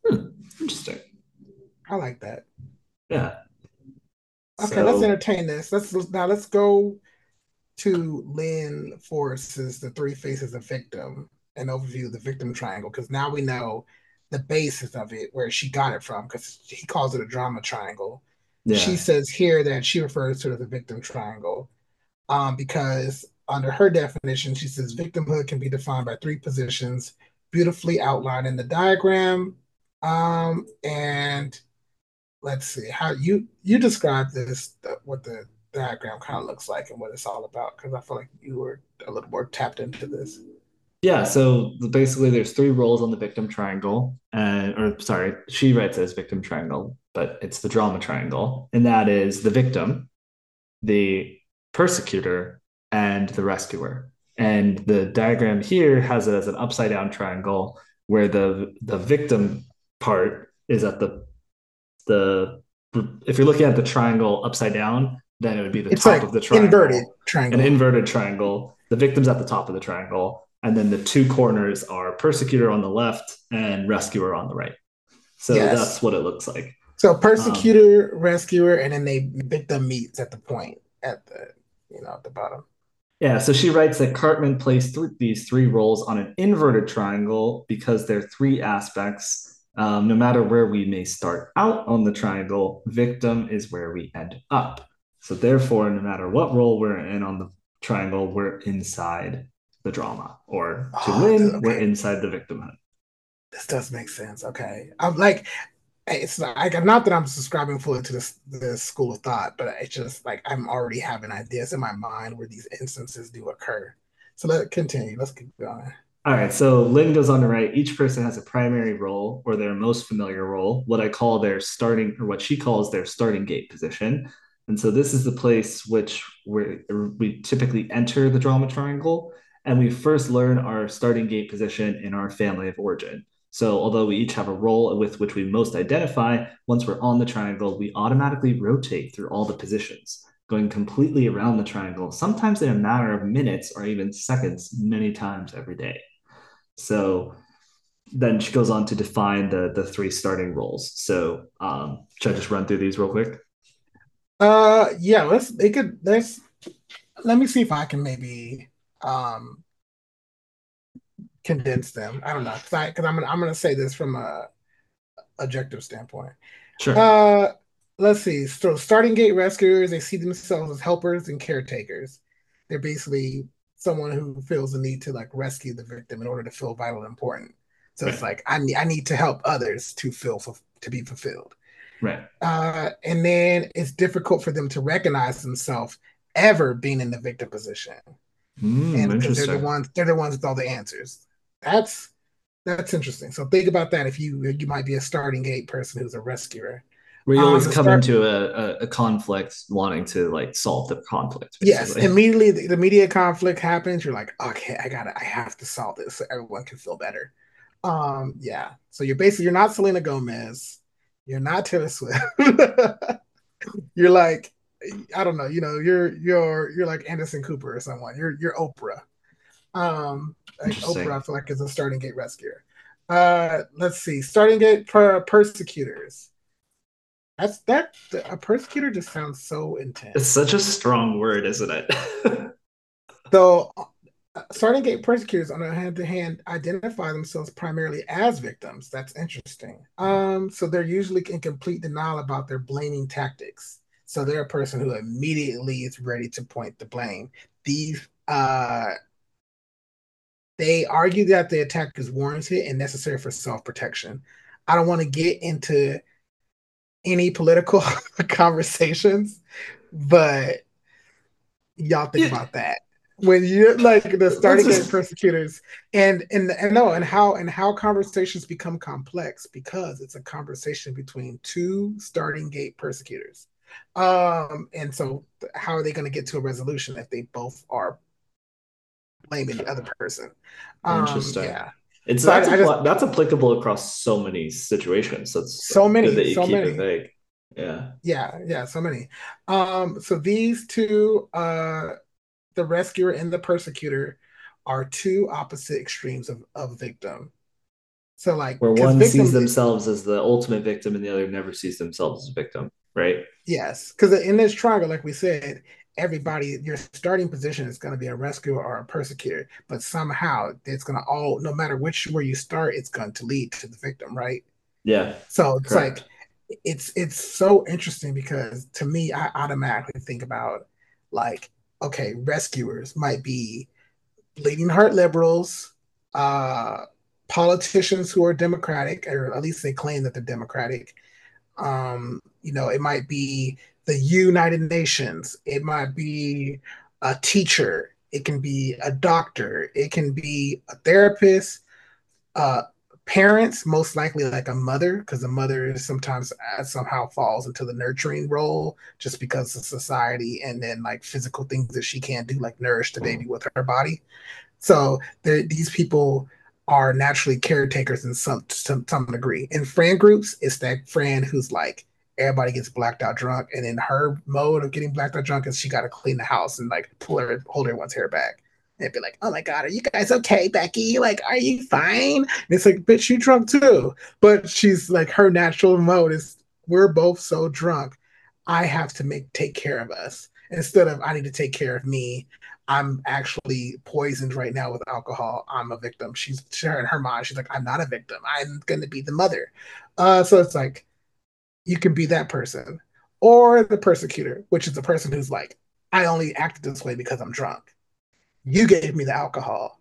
Hmm, interesting. I like that. Yeah. Okay, so, let's entertain this. Let's now let's go to Lynne Forrest's The Three Faces of Victim, an overview of the victim triangle, because now we know the basis of it, where she got it from, because he calls it a drama triangle. Yeah. She says here that she refers to it as the victim triangle um, because under her definition, she says victimhood can be defined by three positions beautifully outlined in the diagram. Um, and let's see how you you describe this, the, what the diagram kind of looks like and what it's all about, because I feel like you were a little more tapped into this. Yeah, so basically, there's three roles on the victim triangle, and or sorry, she writes it as victim triangle, but it's the drama triangle, and that is the victim, the persecutor, and the rescuer. And the diagram here has it as an upside down triangle where the the victim part is at the the if you're looking at the triangle upside down, then it would be the it's top like of the triangle. Inverted triangle. An inverted triangle. The victim's at the top of the triangle and then the two corners are persecutor on the left and rescuer on the right. So yes. that's what it looks like. So persecutor, um, rescuer, and then they victim meets at the point at the you know at the bottom. Yeah, so she writes that Karpman placed th- these three roles on an inverted triangle because they're three aspects. Um, no matter where we may start out on the triangle, victim is where we end up. So therefore, no matter what role we're in on the triangle, we're inside the drama, or to oh, win, okay. we're inside the victimhood. This does make sense. Okay, I'm like, it's like not that I'm subscribing fully to this this school of thought, but it's just like I'm already having ideas in my mind where these instances do occur. So let's continue. Let's keep going. All right. So Lynne goes on to write each person has a primary role or their most familiar role, what I call their starting or what she calls their starting gate position. And so this is the place which where we typically enter the drama triangle and we first learn our starting gate position in our family of origin. So, although we each have a role with which we most identify, once we're on the triangle, we automatically rotate through all the positions, going completely around the triangle, sometimes in a matter of minutes or even seconds, many times every day. So, then she goes on to define the the three starting roles. So, um, should I just run through these real quick? Uh, yeah. Let's. They could. Let's. Let me see if I can maybe um, condense them. I don't know because I'm gonna I'm gonna say this from a objective standpoint. Sure. Uh, let's see. So starting gate rescuers, they see themselves as helpers and caretakers. They're basically someone who feels the need to like rescue the victim in order to feel vital and important. So right. it's like I need I need to help others to feel to be fulfilled. Right. Uh, and then it's difficult for them to recognize themselves ever being in the victim position. Mm, and they're the ones they're the ones with all the answers. That's that's interesting. So think about that if you you might be a starting gate person who's a rescuer. Where you um, always come start, into a, a, conflict wanting to like solve the conflict. Basically. Yes, immediately the, the immediate conflict happens. You're like, okay, I gotta, I have to solve this so everyone can feel better. Um, yeah. So you're basically you're not Selena Gomez, you're not Taylor Swift. you're like, I don't know, you know, you're you're you're like Anderson Cooper or someone. You're you're Oprah. Um, like Oprah, I feel like is a starting gate rescuer. Uh, let's see, starting gate per- persecutors. That's that a persecutor just sounds so intense. It's such a strong word, isn't it? so, starting gate persecutors, on the hand to hand, identify themselves primarily as victims. That's interesting. Um, so they're usually in complete denial about their blaming tactics. So they're a person who immediately is ready to point the blame. These uh, they argue that the attack is warranted and necessary for self-protection. I don't want to get into any political conversations, but y'all think yeah. about that when you like the starting gate persecutors and and and no and how and how conversations become complex because it's a conversation between two starting gate persecutors. Um and so how are they going to get to a resolution if they both are blaming the other person? Um, interesting. yeah. It's so that's, I, I just, that's applicable across so many situations. That's so many that you so keep many. it vague. Yeah. Yeah yeah so many. Um so these two uh the rescuer and the persecutor are two opposite extremes of, of victim. So like where one sees themselves as the ultimate victim and the other never sees themselves as a victim, right? Yes. Because in this triangle, like we said, everybody your starting position is going to be a rescuer or a persecutor, but somehow it's going to all no matter which where you start, it's going to lead to the victim, right? Yeah. So it's correct. like it's it's so interesting because to me, I automatically think about like okay, rescuers might be bleeding heart liberals, uh, politicians who are democratic, or at least they claim that they're democratic. Um, you know, it might be the United Nations, it might be a teacher, it can be a doctor, it can be a therapist, uh, parents most likely like a mother because a mother sometimes uh, somehow falls into the nurturing role just because of society and then like physical things that she can't do like nourish the baby with her body. So these people are naturally caretakers in some, some some degree. In friend groups it's that friend who's like everybody gets blacked out drunk and in her mode of getting blacked out drunk is she got to clean the house and like pull her hold everyone's hair back and be like, "Oh my god, are you guys okay, Becky? Like, are you fine?" And it's like, "Bitch, you drunk too." But she's like, her natural mode is, "We're both so drunk, I have to make take care of us instead of I need to take care of me." I'm actually poisoned right now with alcohol. I'm a victim. She's her in her mind. She's like, I'm not a victim. I'm going to be the mother. Uh, so it's like, you can be that person, or the persecutor, which is the person who's like, I only acted this way because I'm drunk you gave me the alcohol.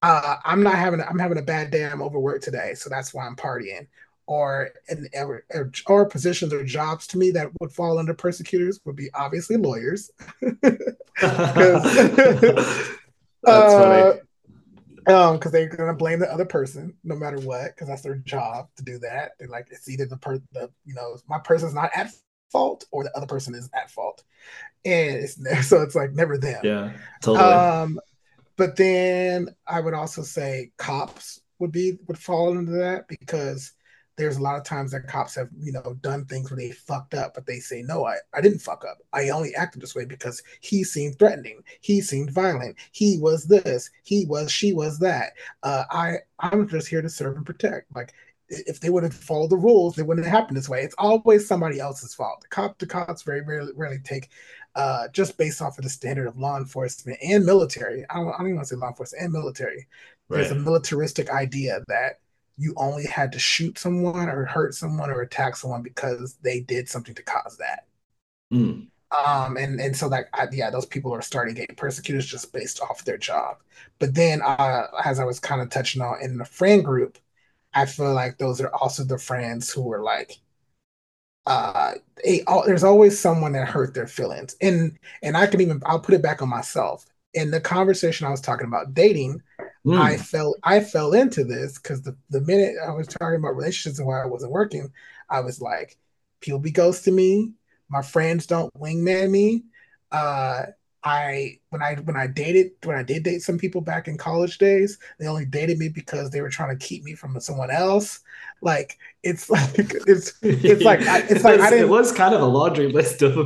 Uh, I'm not having. I'm having a bad day. I'm overworked today, so that's why I'm partying. Or, in, or or positions or jobs to me that would fall under persecutors would be obviously lawyers. that's uh, funny. Um, because they're gonna blame the other person no matter what, because that's their job to do that. They're like, it's either the per the you know my person's not at fault or the other person is at fault. And it's so it's like never them. Yeah, totally. Um, but then I would also say cops would be would fall into that because there's a lot of times that cops have you know done things where they fucked up but they say no i, I didn't fuck up. I only acted this way because he seemed threatening. He seemed violent. He was this. He was she was that. Uh, i i'm just here to serve and protect. Like if they would have followed the rules, it wouldn't have happened this way. It's always somebody else's fault. The cop, the cops very rarely, rarely take uh, just based off of the standard of law enforcement and military. I don't, I don't even want to say law enforcement and military. Right. There's a militaristic idea that you only had to shoot someone or hurt someone or attack someone because they did something to cause that. Mm. Um, and and so that yeah, those people are starting getting persecutors just based off their job. But then, uh, as I was kind of touching on in the friend group, I feel like those are also the friends who are like, uh they, there's always someone that hurt their feelings. And and i can even i'll put it back on myself. In the conversation i was talking about dating mm. i fell i fell into this because the, the minute i was talking about relationships and why i wasn't working i was like people be ghosting me. My friends don't wingman me. Uh I when I when I dated when I did date some people back in college days, they only dated me because they were trying to keep me from someone else. Like it's like it's it's like it's like I didn't, it was kind of a laundry list of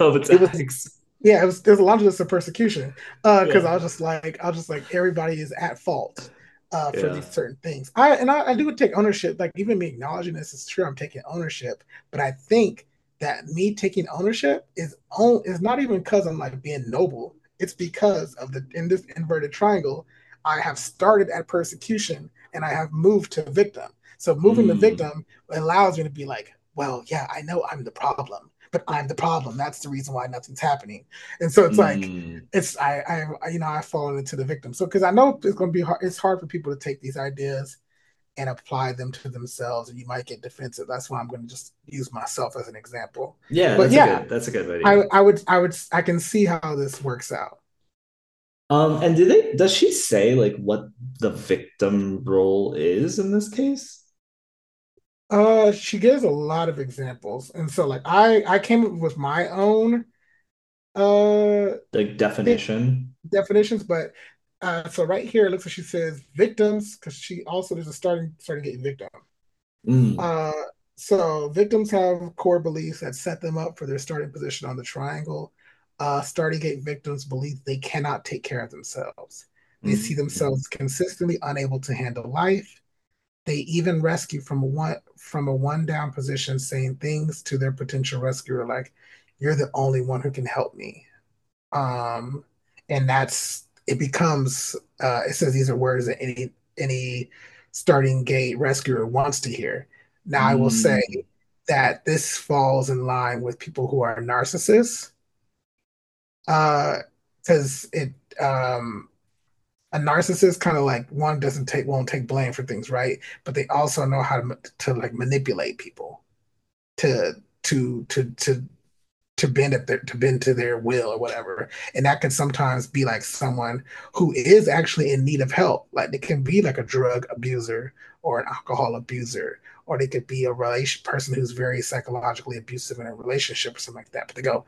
of attacks. It was, yeah, it was there's a laundry list of persecution. Uh, because yeah. I was just like I was just like everybody is at fault uh for yeah. these certain things. I and I, I do take ownership. Like even me acknowledging this is true. I'm taking ownership, but I think that me taking ownership is on is not even because I'm like being noble. It's because of the in this inverted triangle, I have started at persecution and I have moved to victim. So moving mm. to victim allows me to be like, well, yeah, I know I'm the problem, but I'm the problem. That's the reason why nothing's happening. And so it's mm. like it's I, I you know I fall into the victim. So because I know it's going to be hard. It's hard for people to take these ideas and apply them to themselves, and you might get defensive. That's why I'm going to just use myself as an example. Yeah, but that's yeah, a good, that's a good idea. I, I would, I would, I can see how this works out. Um, and do they? Does she say like what the victim role is in this case? Uh, she gives a lot of examples, and so like I, I came up with my own uh like definition definitions, but uh, so right here, it looks like she says victims because she also there's a starting starting gate victim. Mm. Uh, so victims have core beliefs that set them up for their starting position on the triangle. Uh, starting gate victims believe they cannot take care of themselves. They mm. see themselves consistently unable to handle life. They even rescue from a one from a one down position, saying things to their potential rescuer like, "You're the only one who can help me." Um, and that's it becomes uh, it says these are words that any any starting gate rescuer wants to hear. Now mm. I will say mm. that this falls in line with people who are narcissists, because uh, it um, a narcissist kind of like one doesn't take won't take blame for things, right? But they also know how to to like manipulate people to to to to to bend at their, to bend to their will or whatever. And that can sometimes be like someone who is actually in need of help. Like they can be like a drug abuser or an alcohol abuser, or they could be a relation person who's very psychologically abusive in a relationship or something like that. But they go,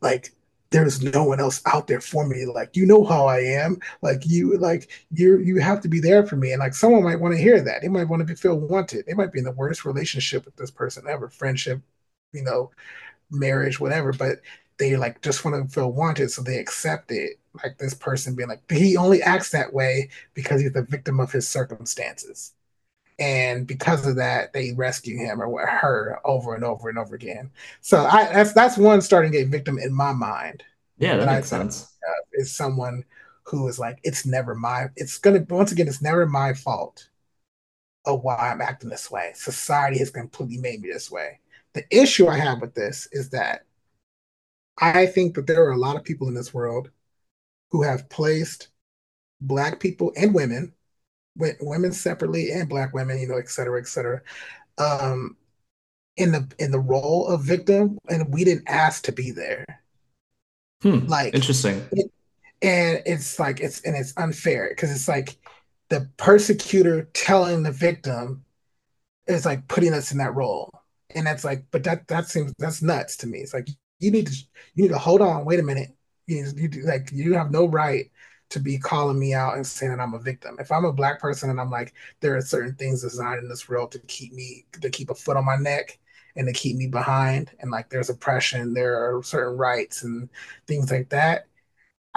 like, there's no one else out there for me. Like, you know how I am. Like you, like you, you have to be there for me. And like someone might want to hear that. They might want to feel wanted. They might be in the worst relationship with this person ever, friendship, you know, marriage, whatever, but they like just want to feel wanted, so they accept it. Like this person being like, he only acts that way because he's the victim of his circumstances. And because of that, they rescue him or her over and over and over again. So I, that's that's one starting gate victim in my mind. Yeah, that makes I, sense. Is someone who is like, it's never my, it's gonna once again, it's never my fault of why I'm acting this way. Society has completely made me this way. The issue I have with this is that I think that there are a lot of people in this world who have placed black people and women, women separately and black women, you know, et cetera, et cetera, um, in the in the role of victim, and we didn't ask to be there. Hmm, like interesting. It, and it's like it's and it's unfair because it's like the persecutor telling the victim is like putting us in that role and that's like, but that that seems that's nuts to me. It's like you need to you need to hold on, wait a minute. You, you like you have no right to be calling me out and saying that I'm a victim. If I'm a black person and I'm like, there are certain things designed in this world to keep me to keep a foot on my neck and to keep me behind, and like there's oppression, there are certain rights and things like that.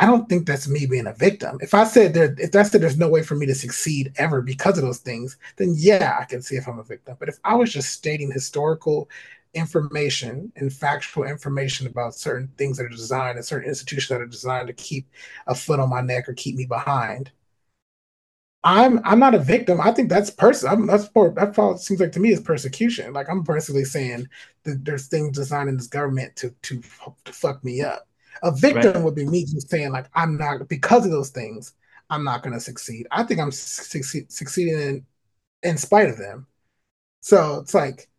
I don't think that's me being a victim. If I said there, if I said there's no way for me to succeed ever because of those things, then yeah, I can see if I'm a victim. But if I was just stating historical information and factual information about certain things that are designed and certain institutions that are designed to keep a foot on my neck or keep me behind, I'm I'm not a victim. I think that's person. that's for that falls, seems like to me is persecution. Like I'm personally saying that there's things designed in this government to to to fuck me up. A victim right. would be me just saying like I'm not because of those things. I'm not going to succeed. I think I'm succeed, succeeding in in spite of them. So it's like,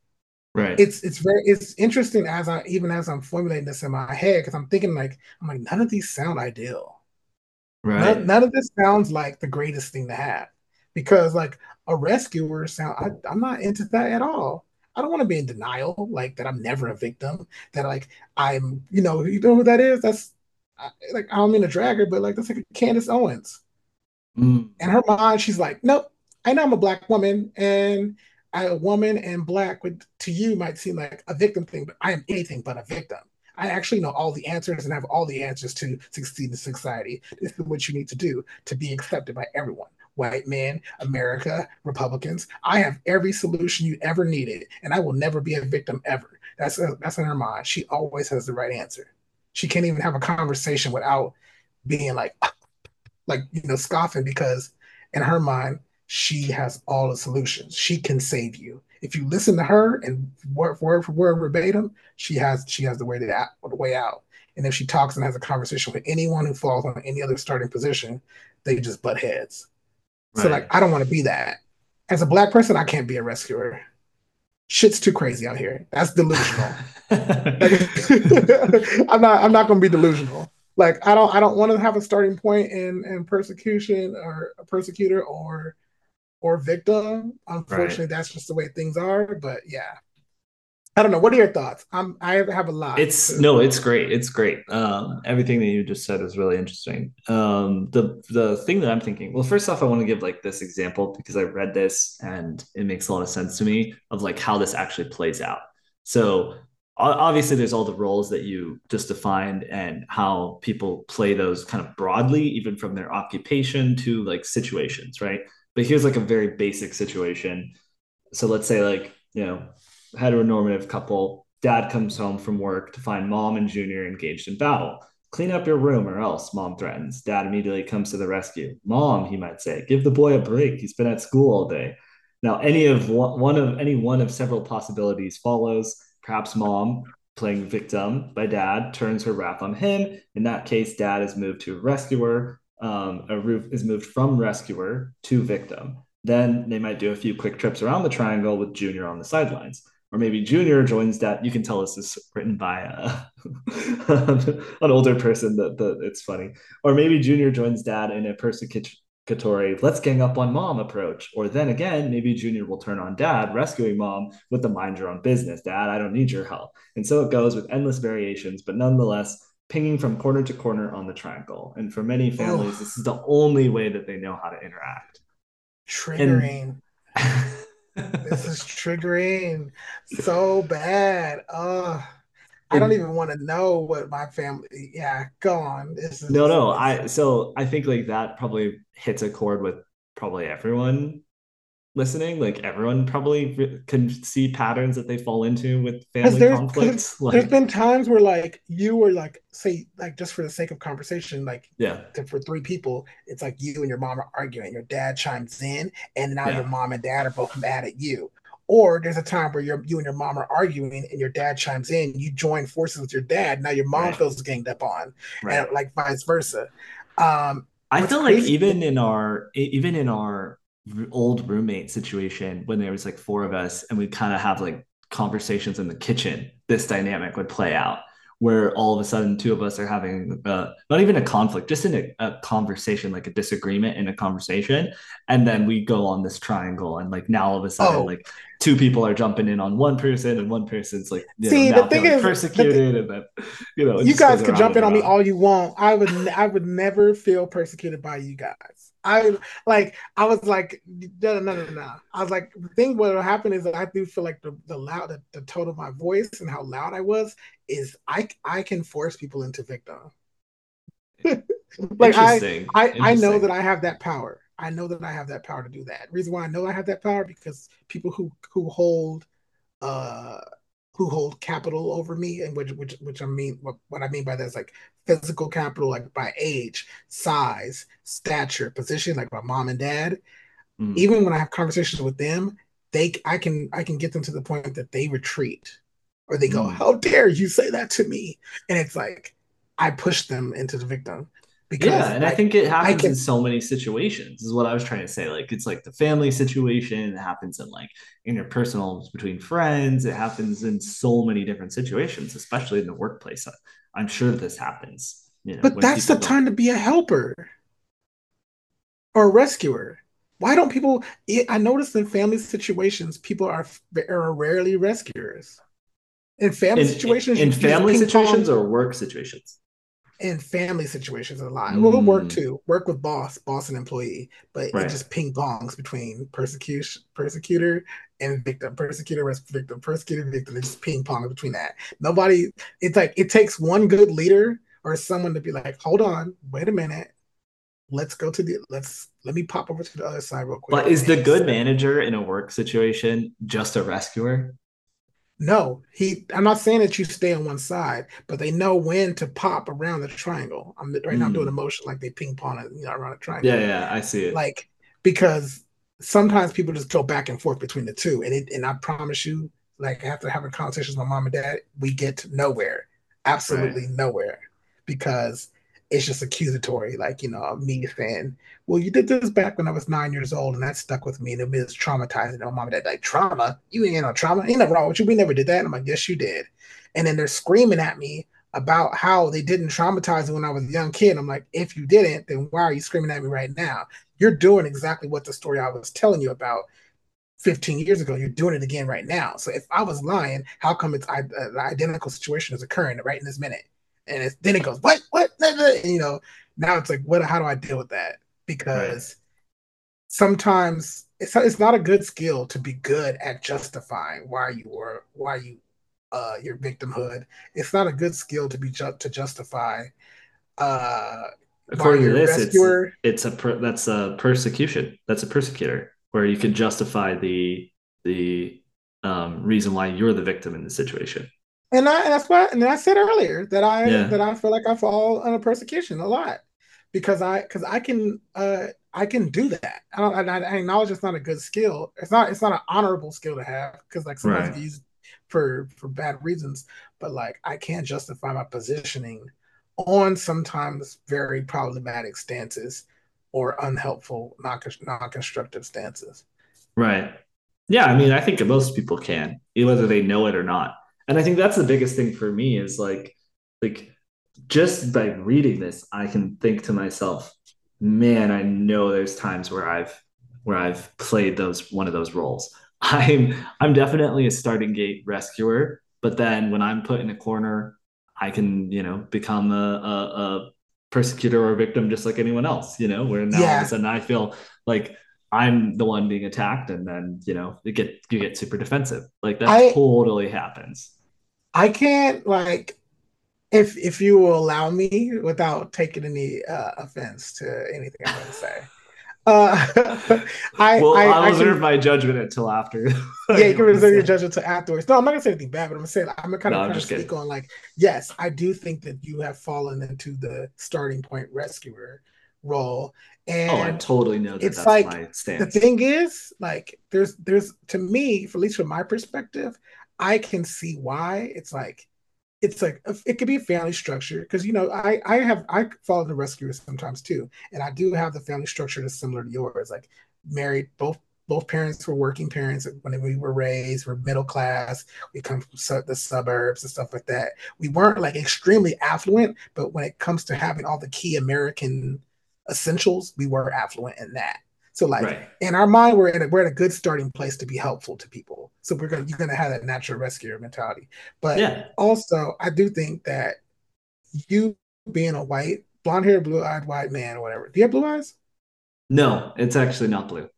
right? It's it's very it's interesting as I even as I'm formulating this in my head because I'm thinking like I'm like none of these sound ideal. Right. None, none, of this sounds like the greatest thing to have because like a rescuer sound I, I'm not into that at all. I don't want to be in denial, like that I'm never a victim. That like I'm, you know, you know who that is? That's like I don't mean to drag her, but like that's like Candace Owens. Mm. In her mind, she's like, nope. I know I'm a black woman, and I, a woman and black would to you might seem like a victim thing, but I am anything but a victim. I actually know all the answers and have all the answers to succeed in society. This is what you need to do to be accepted by everyone white men, America, Republicans. I have every solution you ever needed, and I will never be a victim ever. That's a, that's in her mind. She always has the right answer. She can't even have a conversation without being like, like you know, scoffing because in her mind she has all the solutions. She can save you if you listen to her and word for word for word verbatim. She has she has the way to the way out. And if she talks and has a conversation with anyone who falls on any other starting position, they just butt heads. So like I don't want to be that. as a black person, I can't be a rescuer. Shit's too crazy out here. That's delusional. I'm not. I'm not going to be delusional. Like I don't. I don't want to have a starting point in in persecution or a persecutor or or victim. Unfortunately, right. that's just the way things are. But yeah, I don't know. What are your thoughts? I'm I have a lot. It's no, it's great. It's great. Um, everything that you just said is really interesting. Um, the the thing that I'm thinking. Well, first off, I want to give like this example because I read this and it makes a lot of sense to me of like how this actually plays out. So obviously, there's all the roles that you just defined and how people play those kind of broadly, even from their occupation to like situations, right? But here's like a very basic situation. So let's say like you know heteronormative couple. Dad comes home from work to find mom and Junior engaged in battle. Clean up your room or else, mom threatens. Dad immediately comes to the rescue. Mom, he might say, give the boy a break. He's been at school all day. Now, any of one, of any one of several possibilities follows. Perhaps mom, playing victim by dad, turns her wrath on him. In that case, dad is moved to rescuer. Um, a roof is moved from rescuer to victim. Then they might do a few quick trips around the triangle with Junior on the sidelines or maybe Junior joins that. You can tell this is written by uh, an older person. That, that it's funny. Or maybe Junior joins Dad in a persecutory "let's gang up on Mom" approach. Or then again, maybe Junior will turn on Dad, rescuing Mom with the "mind your own business, Dad. I don't need your help." And so it goes with endless variations, but nonetheless pinging from corner to corner on the triangle. And for many families, oh. this is the only way that they know how to interact. Triggering. And, this is triggering so bad. Uh I don't even want to know what my family. Yeah, go on. This is, no, no. I so I think like that probably hits a chord with probably everyone listening, like everyone probably can see patterns that they fall into with family there's, conflicts. Like, there's been times where like you were like, say, like just for the sake of conversation, like yeah, to, for three people, it's like you and your mom are arguing. Your dad chimes in, and now yeah. your mom and dad are both mad at you. Or there's a time where you you and your mom are arguing and your dad chimes in. You join forces with your dad. Now your mom right. feels ganged up on, right. and like vice versa. Um, I feel like even in our even in our old roommate situation when there was like four of us and we kind of have like conversations in the kitchen this dynamic would play out where all of a sudden two of us are having uh, not even a conflict just in a, a, conversation like a disagreement in a conversation. And then we go on this triangle and like now all of a sudden oh. like two people are jumping in on one person and one person's like See, know, the thing is, persecuted the, and then you know you guys could jump in on me all you want. I would i would never feel persecuted by you guys I like I was like no no no no. I was like the thing what will happen is that I do feel like the the loud the, the tone of my voice and how loud I was is I I can force people into victim. like I I, I know that I have that power. I know that I have that power to do that. Reason why I know I have that power because people who who hold uh who hold capital over me and which which which I mean what, what I mean by that is like physical capital like by age, size, stature, position like my mom and dad. Mm. Even when I have conversations with them, they I can I can get them to the point that they retreat or they go, mm. "How dare you say that to me?" And it's like I push them into the victim yeah, and I, I think it happens can, in so many situations. Is what I was trying to say. Like it's like the family situation. It happens in like interpersonal between friends. It happens in so many different situations, especially in the workplace. I'm sure this happens. You know, but that's the time to be a helper or a rescuer. Why don't people? I notice in family situations, people are, are rarely rescuers. In family in, situations, in, in family situations or work situations in family situations a lot. Mm. We'll work too, work with boss, boss and employee, but right. it just ping pongs between persecution, persecutor and victim, persecutor, victim, persecutor, victim. It just ping pong between that. Nobody. It's like it takes one good leader or someone to be like, hold on, wait a minute. Let's go to the let's let me pop over to the other side real quick. But is the good manager in a work situation just a rescuer? No, he. I'm not saying that you stay on one side, but they know when to pop around the triangle. I'm right now. I'm doing a hmm. motion like they ping pong it, you know, around a triangle. Yeah, yeah, I see it. Like because sometimes people just go back and forth between the two, and it, and I promise you, like after having conversations with my mom and dad, we get nowhere, absolutely right. nowhere, because it's just accusatory, like you know, me saying, "Well, you did this back when I was nine years old, and that stuck with me, and it was traumatizing." My mom and dad like trauma. You ain't no trauma. Ain't nothing wrong with you. We never did that. And I'm like, yes, you did. And then they're screaming at me about how they didn't traumatize me when I was a young kid. I'm like, if you didn't, then why are you screaming at me right now? You're doing exactly what the story I was telling you about 15 years ago. You're doing it again right now. So if I was lying, how come it's uh, the identical situation is occurring right in this minute? And then it goes, what, what, and, you know, now it's like, what, how do I deal with that? Because right. sometimes it's it's not a good skill to be good at justifying why you were why you uh your victimhood. It's not a good skill to be ju- to justify uh according to this rescuer. it's it's a per, that's a persecution that's a persecutor where you can justify the the um, reason why you're the victim in the situation and I and that's what and I said earlier that I yeah. that I feel like I fall under persecution a lot because I because I can uh I can do that. I don't I, I, acknowledge it's not a good skill. It's not it's not an honorable skill to have because like sometimes right. use for for bad reasons. But like I can't justify my positioning on sometimes very problematic stances or unhelpful, non constructive stances. Right. Yeah, I mean, I think most people can, whether they know it or not and i think that's the biggest thing for me is like like just by reading this i can think to myself man i know there's times where i've where i've played those one of those roles i'm i'm definitely a starting gate rescuer but then when i'm put in a corner i can you know become a, a, a persecutor or victim just like anyone else you know where now yeah. all of a sudden i feel like I'm the one being attacked, and then you know you get you get super defensive. Like that I, totally happens. I can't like if if you will allow me without taking any uh, offense to anything I'm going to say. Uh, I, well, I, I'll reserve my judgment until after. yeah, you can reserve your judgment until afterwards. No, I'm not gonna say anything bad, but I'm gonna say I'm gonna kind of, of speak kidding. on like, yes, I do think that you have fallen into the starting point rescuer role, and oh, I totally know that it's like the thing is like there's there's to me, at least from my perspective, I can see why it's like it's like uh, it could be a family structure because you know I I have I follow the rescuers sometimes too, and I do have the family structure that's similar to yours. Like married, both both parents were working parents when we were raised. We're middle class. We come from the suburbs and stuff like that. We weren't like extremely affluent, but when it comes to having all the key American essentials, we were affluent in that. So like right. in our mind, we're in a, we're in a good starting place to be helpful to people. So we're gonna you're gonna have that natural rescuer mentality. But yeah. also, I do think that you being a white, blonde hair, blue eyed white man or whatever. Do you have blue eyes? No, it's actually not blue.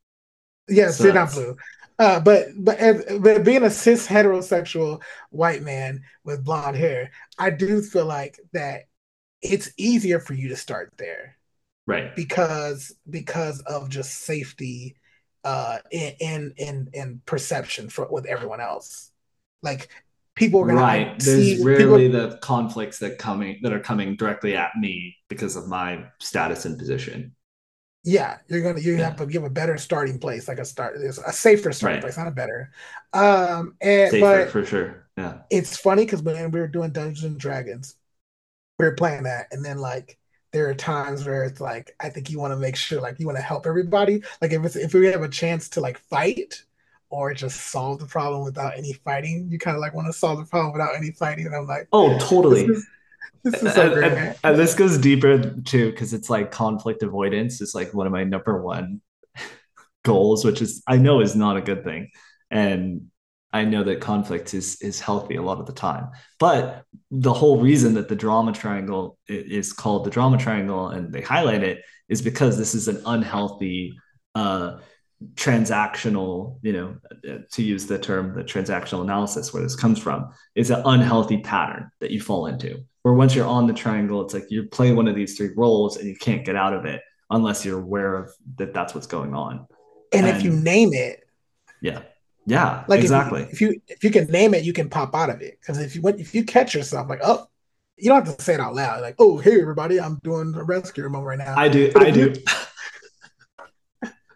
Yes, so they're not blue. Uh, but but but being a cis heterosexual white man with blonde hair, I do feel like that it's easier for you to start there right. Because because of just safety uh in in in, perception for with everyone else. Like people are gonna right. there's rarely people... the conflicts that coming that are coming directly at me because of my status and position. Yeah you're gonna you yeah. have to give a better starting place like a start a safer starting right. place not a better. Um and safer but for sure. Yeah. it's funny because when we were doing dungeons and dragons we were playing that and then like there are times where it's like I think you want to make sure like you want to help everybody. Like if it's if we have a chance to like fight or just solve the problem without any fighting, you kind of like want to solve the problem without any fighting. And I'm like, oh, totally. This is, this is so great. And, and this goes deeper too because it's like conflict avoidance is like one of my number one goals, which is I know is not a good thing. And I know that conflict is is healthy a lot of the time. But the whole reason that the drama triangle is called the drama triangle and they highlight it is because this is an unhealthy uh, transactional, you know, to use the term the transactional analysis where this comes from, is an unhealthy pattern that you fall into. Where once you're on the triangle, it's like you play one of these three roles and you can't get out of it unless you're aware of that that's what's going on. And, and if you name it, yeah yeah, like exactly. If you, if you, if you can name it, you can pop out of it. Because if you if you catch yourself like, oh, you don't have to say it out loud. Like, oh, hey everybody, I'm doing a rescue mode right now. I do, I do.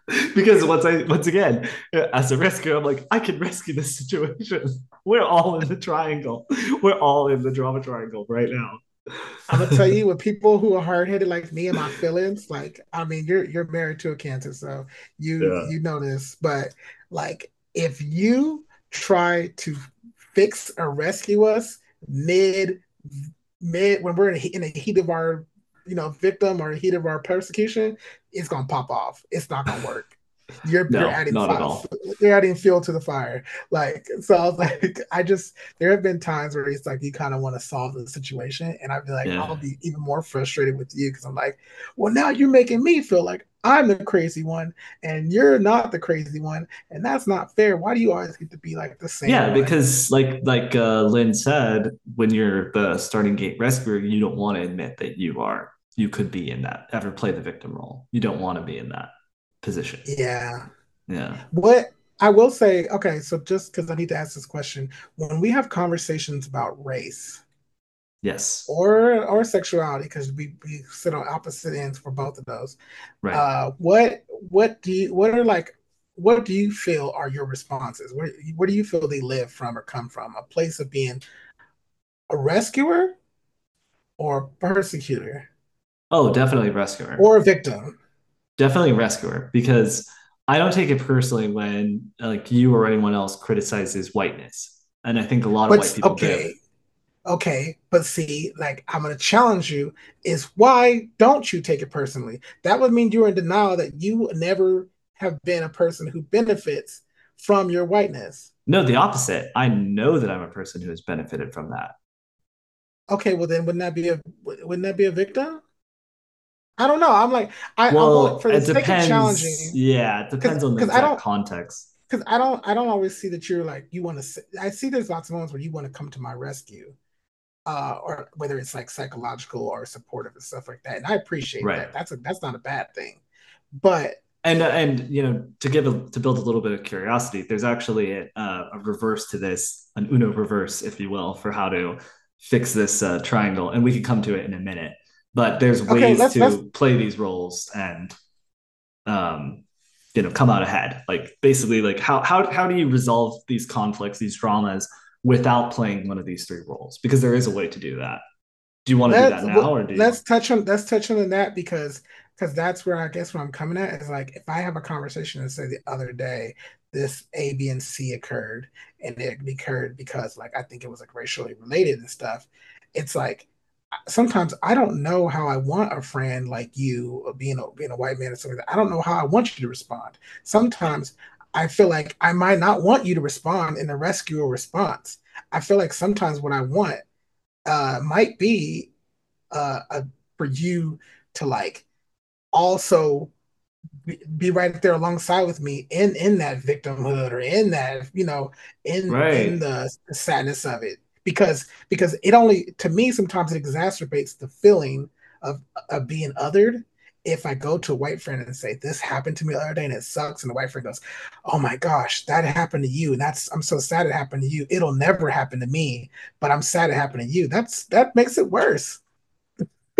because once I once again, as a rescuer, I'm like, I can rescue this situation. We're all in the triangle. We're all in the drama triangle right now. I'm gonna tell you, with people who are hard headed like me and my feelings, like I mean, you're you're married to a cancer, so you yeah. you know this. But like, if you try to fix or rescue us mid mid when we're in, in the heat of our you know victim or heat of our persecution, it's gonna pop off. It's not gonna work. You're, no, you're adding not fire, at all. You're adding fuel to the fire. Like so, I was like, I just there have been times where it's like you kind of want to solve the situation, and I'd be like, yeah. I'll be even more frustrated with you because I'm like, well, now you're making me feel like I'm the crazy one, and you're not the crazy one, and that's not fair. Why do you always get to be like the same? Yeah, one? because like like uh, Lynne said, when you're the starting gate rescuer, you don't want to admit that you are you could be in that ever play the victim role. You don't want to be in that position. Yeah. Yeah. What I will say, okay, so just because I need to ask this question, when we have conversations about race, yes, or or sexuality, because we, we sit on opposite ends for both of those. Right. Uh, what what do you what are like what do you feel are your responses? Where where do you feel they live from or come from? A place of being a rescuer or persecutor? Oh, definitely rescuer. Or a victim definitely rescuer because I don't take it personally when like you or anyone else criticizes whiteness. And I think a lot of but, white people okay. do. Okay, but see, like I'm gonna challenge you is why don't you take it personally? That would mean you're in denial that you never have been a person who benefits from your whiteness. No, the opposite. I know that I'm a person who has benefited from that. Okay, well then wouldn't that be a wouldn't that be a victim? I don't know. I'm like, I, well, I'm, for the sake of challenging. Yeah, it depends on the exact I don't, context. Because I don't, I don't always see that you're like you want to. I see there's lots of moments where you want to come to my rescue, uh, or whether it's like psychological or supportive and stuff like that. And I appreciate right. that. That's a that's not a bad thing, but and and you know to give a, to build a little bit of curiosity, there's actually a, a reverse to this, an Uno reverse, if you will, for how to fix this uh, triangle, and we can come to it in a minute but there's ways okay, let's, to let's... play these roles and um you know come out ahead like basically like how how how do you resolve these conflicts these dramas without playing one of these three roles because there is a way to do that do you want to let's, do that now or do let's touch on let's touch on that because because that's where i guess what i'm coming at is like if i have a conversation and say the other day this a b and c occurred and it occurred because like i think it was like racially related and stuff it's like sometimes I don't know how I want a friend like you, being a being a white man or something. Like I don't know how I want you to respond. Sometimes I feel like I might not want you to respond in a rescue response. I feel like sometimes what I want uh, might be uh, a, for you to like also be, be right there alongside with me in in that victimhood or in that you know in right. in the, the sadness of it because because it only to me sometimes it exacerbates the feeling of of being othered if I go to a white friend and say this happened to me the other day and it sucks, and the white friend goes, "Oh my gosh, that happened to you, and that's I'm so sad it happened to you. It'll never happen to me, but I'm sad it happened to you." That's that makes it worse.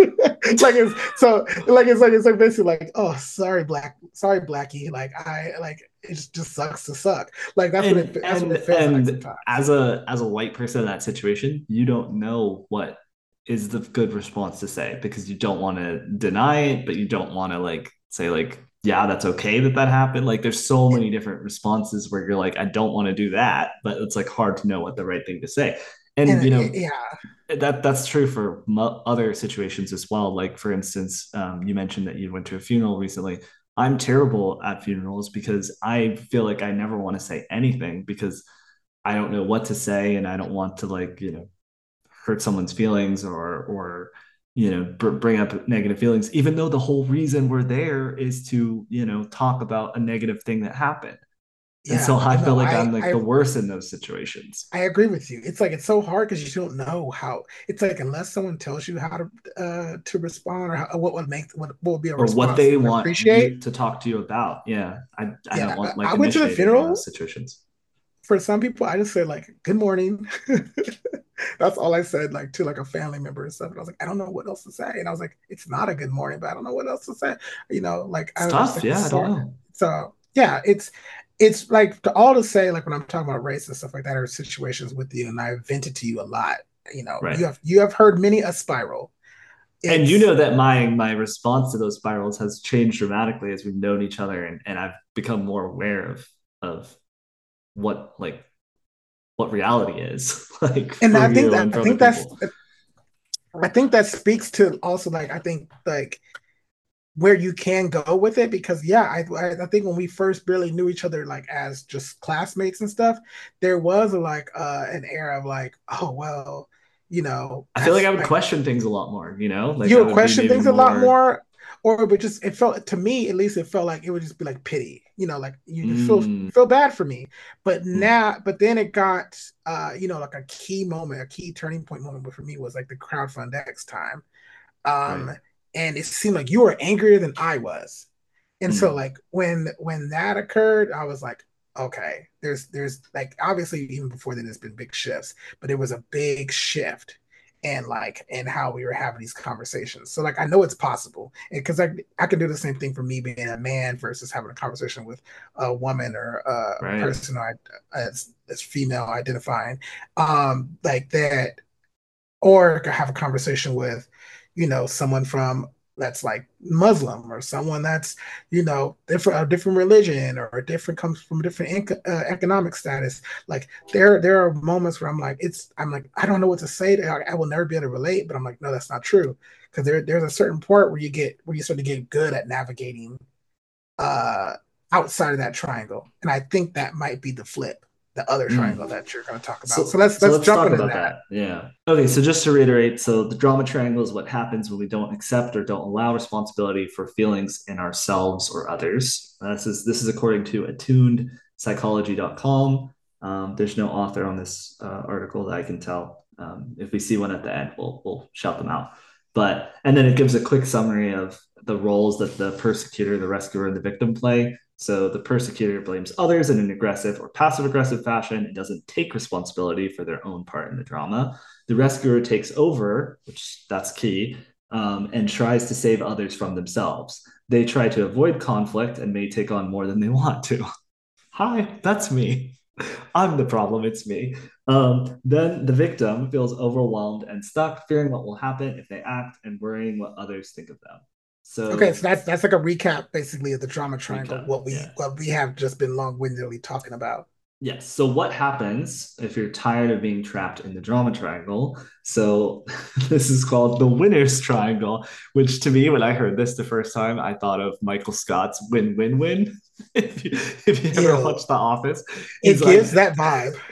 like it's so like it's like it's like basically like oh sorry black sorry blackie like I like it just sucks to suck like that's and, what it and, what it feels and like as a as a white person in that situation you don't know what is the good response to say because you don't want to deny it but you don't want to like say like yeah that's okay that that happened. Like there's so many different responses where you're like I don't want to do that but it's like hard to know what the right thing to say. And, and you know yeah. that that's true for other situations as well. Like for instance um, you mentioned that you went to a funeral recently. I'm terrible at funerals because i feel like i never want to say anything because i don't know what to say and i don't want to like you know hurt someone's feelings or or you know br- bring up negative feelings even though the whole reason we're there is to you know talk about a negative thing that happened yeah, and so I feel like I, am like I, the worst in those situations. I agree with you. It's like it's so hard because you don't know how. It's like unless someone tells you how to uh to respond or how, what would make what, what would be a or what they want appreciate. to talk to you about. Yeah, I I yeah, don't want like I went to the funeral situations. For some people, I just said like "Good morning." That's all I said, like to like a family member and stuff. And I was like, I don't know what else to say. And I was like, it's not a good morning, but I don't know what else to say. You know, like it's I tough. Like, yeah, I don't know. So yeah, it's it's like to all to say, like when I'm talking about race and stuff like that, are situations with you, and I vented to you a lot. you know, right. you have you have heard many a spiral. It's, and you know that my my response to those spirals has changed dramatically as we've known each other and, and I've become more aware of of what like what reality is like and I think that I think that's I think that speaks to also like I think like where you can go with it because yeah I, I think when we first barely knew each other like as just classmates and stuff there was a, like uh an era of like oh well you know i feel like i would like, question things a lot more you know? Like you would question things more... a lot more or it would just it felt to me at least it felt like it would just be like pity you know like you mm. feel feel bad for me but mm. now but then it got uh you know like a key moment a key turning point moment for me was like the crowdfund x time um right and it seemed like you were angrier than I was. And mm. so like when when that occurred, I was like, okay, there's there's like obviously even before then there's been big shifts, but it was a big shift and like and how we were having these conversations. So like I know it's possible. Because I I can do the same thing for me being a man versus having a conversation with a woman or a right. person I, as as female identifying. Um like that or have a conversation with you know, someone from that's like Muslim or someone that's you know different a different religion or different comes from different inc- uh, economic status. Like there there are moments where I'm like it's I'm like I don't know what to say. To, I, I will never be able to relate, but I'm like no, that's not true because there there's a certain part where you get where you start to get good at navigating uh outside of that triangle, and I think that might be the flip the other hmm. triangle mm. that you're going to talk about. So, so let's let's, let's jump into that. that. Yeah. Okay. So just to reiterate, so the drama triangle is what happens when we don't accept or don't allow responsibility for feelings in ourselves or others. Uh, this is this is according to attunedpsychology.com. Um, there's no author on this uh, article that I can tell. Um, if we see one at the end, we'll we'll shout them out. But and then it gives a quick summary of the roles that the persecutor, the rescuer, and the victim play so the persecutor blames others in an aggressive or passive aggressive fashion and doesn't take responsibility for their own part in the drama. The rescuer takes over, which that's key, um, and tries to save others from themselves. They try to avoid conflict and may take on more than they want to. Hi, that's me. I'm the problem, it's me. Um, then the victim feels overwhelmed and stuck, fearing what will happen if they act and worrying what others think of them. So okay, so that's that's like a recap basically of the drama triangle. Recap, what we yeah. what we have just been long windedly talking about. Yes. So what happens if you're tired of being trapped in the drama triangle? So this is called the winner's triangle, which to me, when I heard this the first time, I thought of Michael Scott's win win win. if you, if you ever watched The Office, it gives like, that vibe.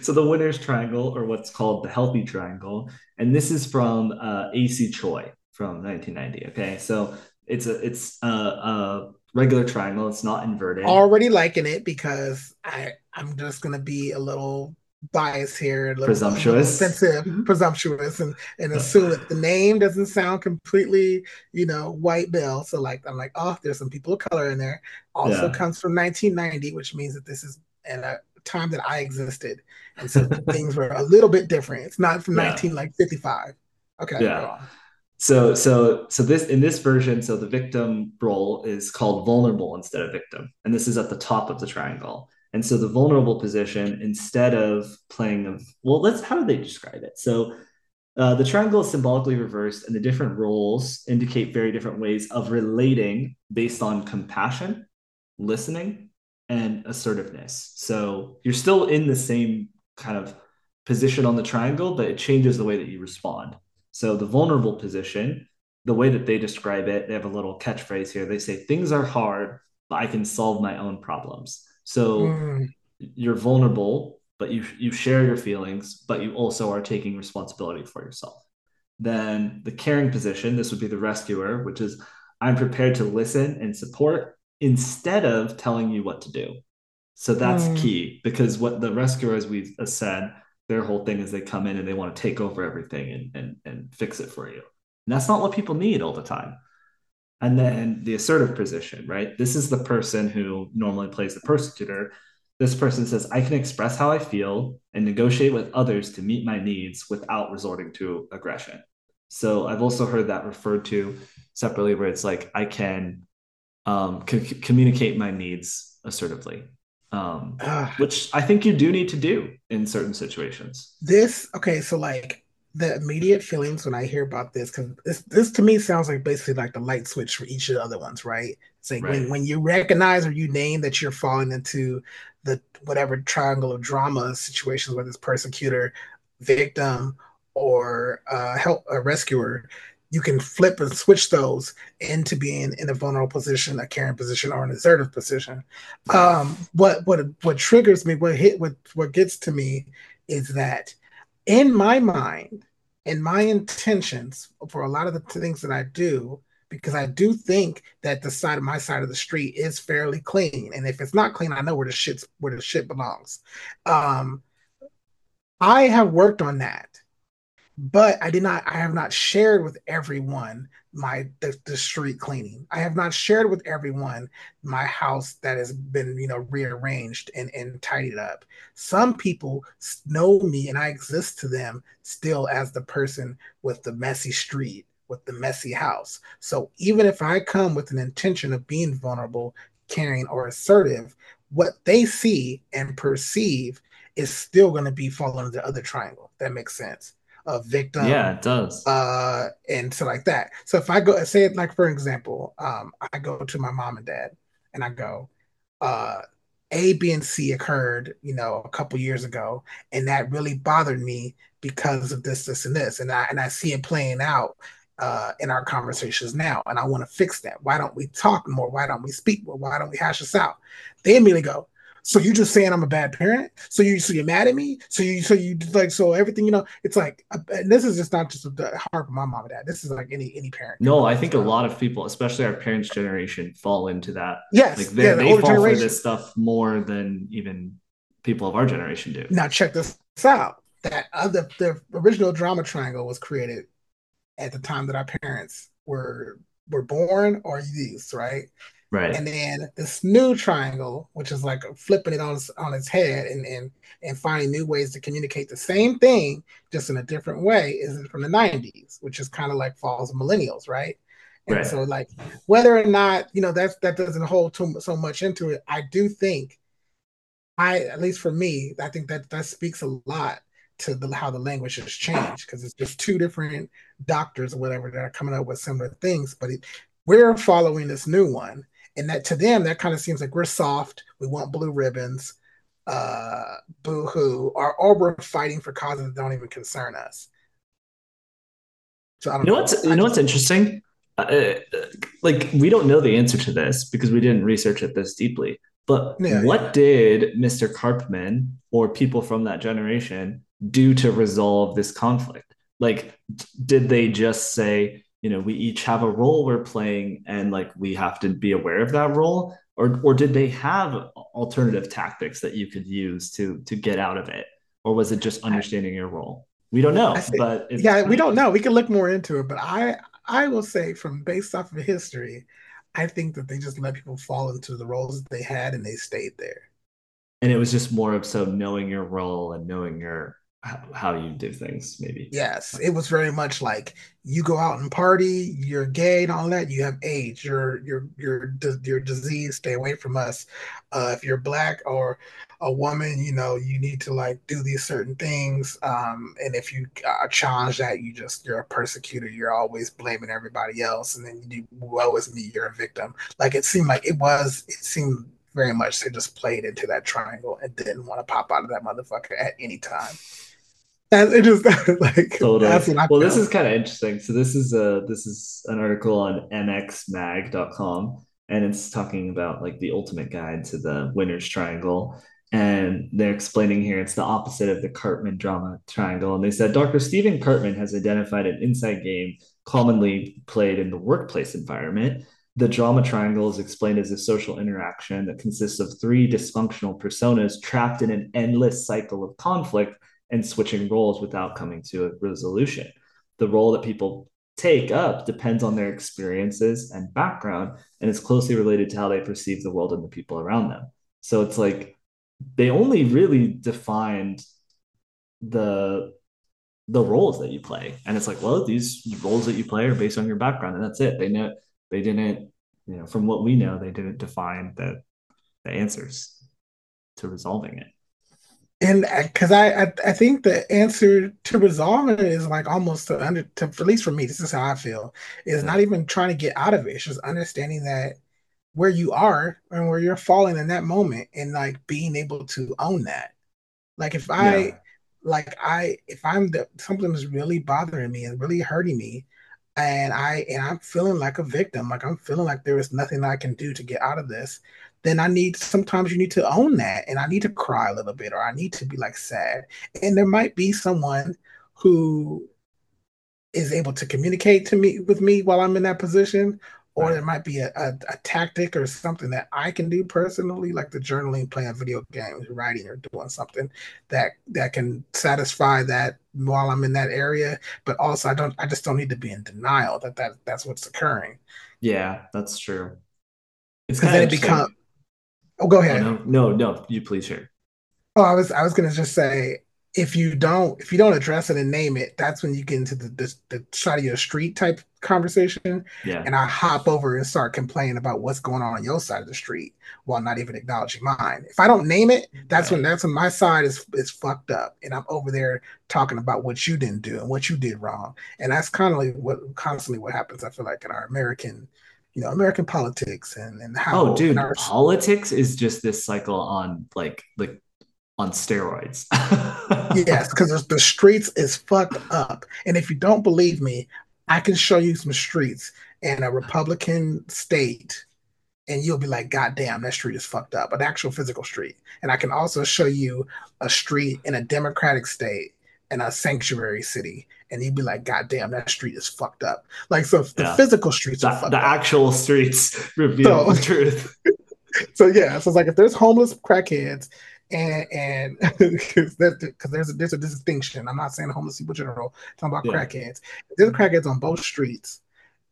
So the winner's triangle, or what's called the healthy triangle, and this is from uh, Acey Choy from 1990. Okay, so it's a it's a, a regular triangle. It's not inverted. Already liking it because I I'm just gonna be a little biased here, a little, presumptuous, a little offensive, mm-hmm. presumptuous, and and assume that the name doesn't sound completely, you know, white bill. So like I'm like, oh, there's some people of color in there. Also yeah. comes from 1990, which means that this is at a time that I existed, and so things were a little bit different. It's not from yeah. 19 like 55. Okay. Yeah so so so this in this version so the victim role is called vulnerable instead of victim. And this is at the top of the triangle. And so the vulnerable position instead of playing of well let's how do they describe it? So uh, the triangle is symbolically reversed and the different roles indicate very different ways of relating based on compassion listening and assertiveness. So you're still in the same kind of position on the triangle but it changes the way that you respond so the vulnerable position, the way that they describe it, they have a little catchphrase here. They say things are hard, but I can solve my own problems. So mm. you're vulnerable, but you you share your feelings, but you also are taking responsibility for yourself. Then the caring position, this would be the rescuer, which is I'm prepared to listen and support instead of telling you what to do. So that's mm. key because what the rescuer, as we've said, their whole thing is they come in and they want to take over everything and, and, and fix it for you. And that's not what people need all the time. And then the assertive position, right? This is the person who normally plays the persecutor. This person says, I can express how I feel and negotiate with others to meet my needs without resorting to aggression. So I've also heard that referred to separately, where it's like I can um, c- communicate my needs assertively. Um, which I think you do need to do in certain situations. This okay, so like the immediate feelings when I hear about this, because this this to me sounds like basically like the light switch for each of the other ones, right? It's like right. when, when you recognize or you name that you're falling into the whatever triangle of drama situations, whether it's persecutor, victim, or uh, help a rescuer, you can flip and switch those into being in a vulnerable position, a caring position, or an assertive position. Um, what what what triggers me, what hit, what what gets to me, is that in my mind, in my intentions for a lot of the things that I do, because I do think that the side of my side of the street is fairly clean, and if it's not clean, I know where the shit's where the shit belongs. Um, I have worked on that but I did not I have not shared with everyone my the, the, street cleaning. I have not shared with everyone my house that has been, you know, rearranged and, and tidied up. Some people know me and I exist to them still as the person with the messy street, with the messy house. So even if I come with an intention of being vulnerable, caring, or assertive, what they see and perceive is still going to be falling into the other triangle. That makes sense a victim. Yeah, it does. Uh, and so like that. So if I go say it like for example, um, I go to my mom and dad and I go, uh, A, B, and C occurred, you know, a couple years ago, and that really bothered me because of this, this, and this, and I and I see it playing out uh, in our conversations now, and I want to fix that. Why don't we talk more? Why don't we speak more? Why don't we hash this out? They immediately go, so you're just saying I'm a bad parent? So you so you're mad at me? So you so you like so everything you know? It's like uh, and this is just not just hard for my mom and dad. This is like any any parent. No, I think a lot of people, especially our parents' generation, fall into that. Yes, like they, yeah, the they fall generation. for this stuff more than even people of our generation do. Now check this out. That other the original drama triangle was created at the time that our parents were were born or used, right? Right. And then this new triangle, which is like flipping it on its, on its head and, and and finding new ways to communicate the same thing just in a different way, is from the 90s, which is kind of like falls millennials, right? And right. so like whether or not, you know, that that doesn't hold too so much into it, I do think I at least for me, I think that that speaks a lot to the, how the language has changed because it's just two different doctors or whatever that are coming up with similar things, but it, we're following this new one and that to them that kind of seems like we're soft we want blue ribbons uh boo hoo or, or we're fighting for causes that don't even concern us so I don't you know, know. what's you know what's interesting uh, uh, like we don't know the answer to this because we didn't research it this deeply but yeah, what yeah. did mr karpman or people from that generation do to resolve this conflict like did they just say you know we each have a role we're playing and like we have to be aware of that role or or did they have alternative tactics that you could use to to get out of it? Or was it just understanding your role? We don't know think, but yeah we don't know. We can look more into it but i i will say from based off of history i think that they just let people fall into the roles that they had and they stayed there. And it was just more of so knowing your role and knowing your how you do things maybe. Yes it was very much like you go out and party you're gay and all that you have AIDS you're you're you're you're disease stay away from us. Uh, if you're black or a woman you know you need to like do these certain things um, and if you uh, challenge that you just you're a persecutor you're always blaming everybody else and then you woe is me you're a victim. Like it seemed like it was it seemed very much they just played into that triangle and didn't want to pop out of that motherfucker at any time and it just like totally. that's what I well, this is kind of interesting. So this is a this is an article on mxmag.com and it's talking about like the ultimate guide to the winner's triangle. And they're explaining here it's the opposite of the Karpman drama triangle. And they said Dr. Stephen Karpman has identified an inside game commonly played in the workplace environment. The drama triangle is explained as a social interaction that consists of three dysfunctional personas trapped in an endless cycle of conflict and switching roles without coming to a resolution. The role that people take up depends on their experiences and background and is closely related to how they perceive the world and the people around them. So it's like they only really defined the the roles that you play. And it's like, well, these roles that you play are based on your background and that's it. They know they didn't, you know, from what we know, they didn't define the the answers. to resolving it and uh, because I, I, I think the answer to resolving it is like almost to under to at least for me this is how I feel is not mm. even trying to get out of it. It's just understanding that where you are and where you're falling in that moment and like being able to own that. Like if I yeah. like I if I'm the something is really bothering me and really hurting me and I and I'm feeling like a victim like I'm feeling like there is nothing I can do to get out of this then I need sometimes you need to own that and I need to cry a little bit or I need to be like sad. And there might be someone who is able to communicate to me with me while I'm in that position, or right. there might be a, a, a, tactic or something that I can do personally, like the journaling, playing video games, writing, or doing something that that can satisfy that while I'm in that area. But also, I don't, I just don't need to be in denial that that that's what's occurring. Yeah, that's true. It's then it becomes Oh, go ahead. Oh, no, no, no. You please share. Oh, I was I was gonna just say if you don't if you don't address it and name it, that's when you get into the the, the side of your street type conversation. Yeah. And I hop over and start complaining about what's going on on your side of the street while not even acknowledging mine. If I don't name it, that's right. when that's when my side is is fucked up, and I'm over there talking about what you didn't do and what you did wrong. And that's kind of like what constantly what happens. I feel like in our American you know American politics and and how. Oh, dude, our... politics is just this cycle on like like on steroids. yes, because the streets is fucked up, and if you don't believe me, I can show you some streets in a Republican state. And you'll be like, God damn, that street is fucked up, an actual physical street. And I can also show you a street in a Democratic state in a sanctuary city, and you'd be like, God damn, that street is fucked up. Like, so the yeah. physical streets the, are the up. actual streets reveal so, the truth. so yeah, so it's like if there's homeless crackheads and and because there's a there's a distinction. I'm not saying homeless people general. I'm talking about yeah. crackheads. There's crackheads on both streets,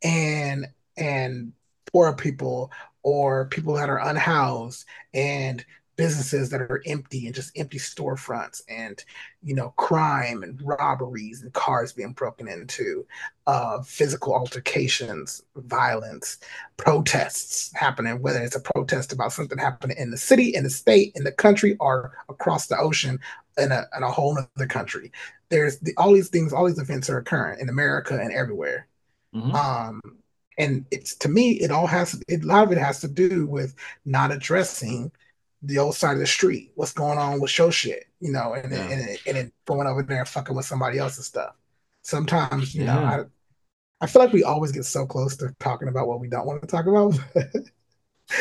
and and poor people or people that are unhoused and businesses that are empty and just empty storefronts and you know crime and robberies and cars being broken into uh, physical altercations violence protests happening whether it's a protest about something happening in the city in the state in the country or across the ocean in a, in a whole other country there's the, all these things all these events are occurring in america and everywhere mm-hmm. um, and it's to me it all has it, a lot of it has to do with not addressing the old side of the street. What's going on with show shit, you know, and yeah. and, and, and then going over there and fucking with somebody else's stuff. Sometimes, you yeah. know, I I feel like we always get so close to talking about what we don't want to talk about.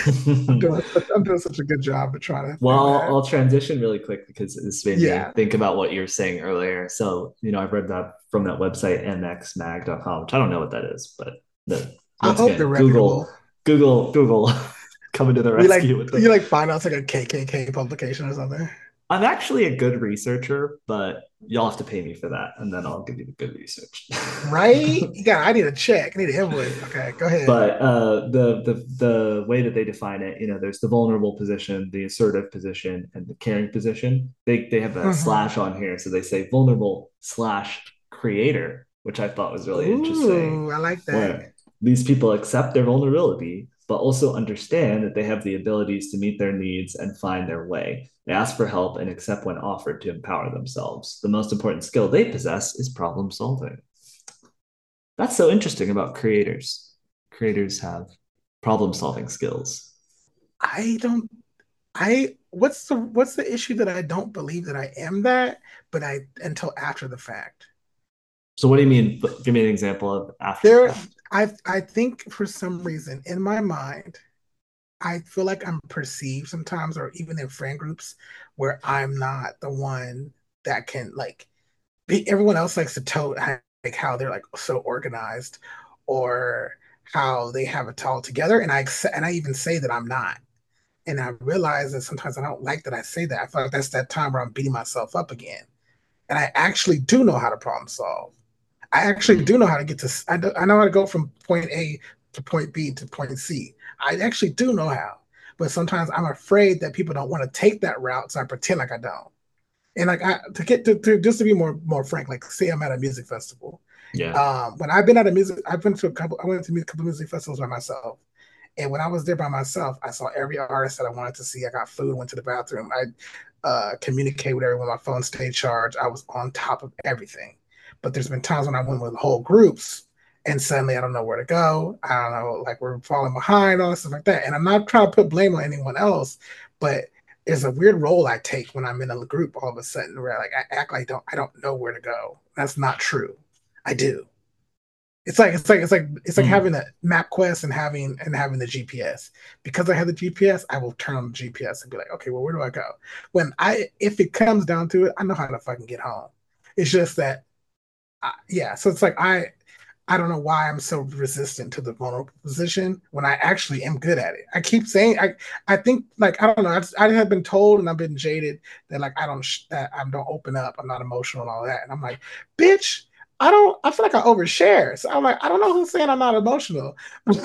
I'm, doing, I'm, doing, such a good job of trying to. Well, I'll, I'll, transition really quick because this made yeah. me think about what you were saying earlier. So, you know, I've read that from that website mxmag.com, which I don't know what that is, but the, I hope again, Google, Google, Google coming to the rescue you like, with You like find out it's like a KKK publication or something. I'm actually a good researcher, but y'all have to pay me for that, and then I'll give you the good research. right? Yeah, I need a check. I need an invoice. Okay, go ahead. But uh, the the the way that they define it, you know, there's the vulnerable position, the assertive position, and the caring position. They they have a mm-hmm. slash on here, so they say vulnerable slash creator, which I thought was really Ooh, interesting. I like that. These people accept their vulnerability but also understand that they have the abilities to meet their needs and find their way. They ask for help and accept when offered to empower themselves. The most important skill they possess is problem solving. That's so interesting about creators. Creators have problem solving skills. I don't I what's the what's the issue that I don't believe that I am that, but I until after the fact. So what do you mean? Give me an example of after. There, I I think for some reason in my mind, I feel like I'm perceived sometimes, or even in friend groups, where I'm not the one that can like. Be, everyone else likes to tote like how they're like so organized, or how they have it all together, and I and I even say that I'm not. And I realize that sometimes I don't like that I say that. I feel like that's that time where I'm beating myself up again. And I actually do know how to problem solve I actually do know how to get to. I, do, I know how to go from point A to point B to point C. I actually do know how, but sometimes I'm afraid that people don't want to take that route, so I pretend like I don't. And like I, to get to, to just to be more more frank, like say I'm at a music festival. Yeah. Um, when I've been at a music, I've been to a couple. I went to a couple music festivals by myself, And when I was there by myself, I saw every artist that I wanted to see. I got food, went to the bathroom. I uh, communicate with everyone. My phone stayed charged. I was on top of everything. But there's been times when I went with whole groups and suddenly I don't know where to go. I don't know, like we're falling behind, all this stuff like that. And I'm not trying to put blame on anyone else, but it's a weird role I take when I'm in a group all of a sudden where like I act like I don't I don't know where to go. That's not true. I do. It's like it's like it's like it's like mm. having a MapQuest and having and having the GPS. Because I have the GPS, I will turn on the GPS and be like, okay, well, where do I go? When I if it comes down to it, I know how to fucking get home. It's just that, Yeah. So it's like I I don't know why I'm so resistant to the vulnerable position when I actually am good at it. I keep saying I I think like I don't know I, just, I have been told and I've been jaded that like I don't that I don't open up I'm not emotional and all that and I'm like bitch I don't I feel like I overshare. So I'm like I don't know who's saying I'm not emotional.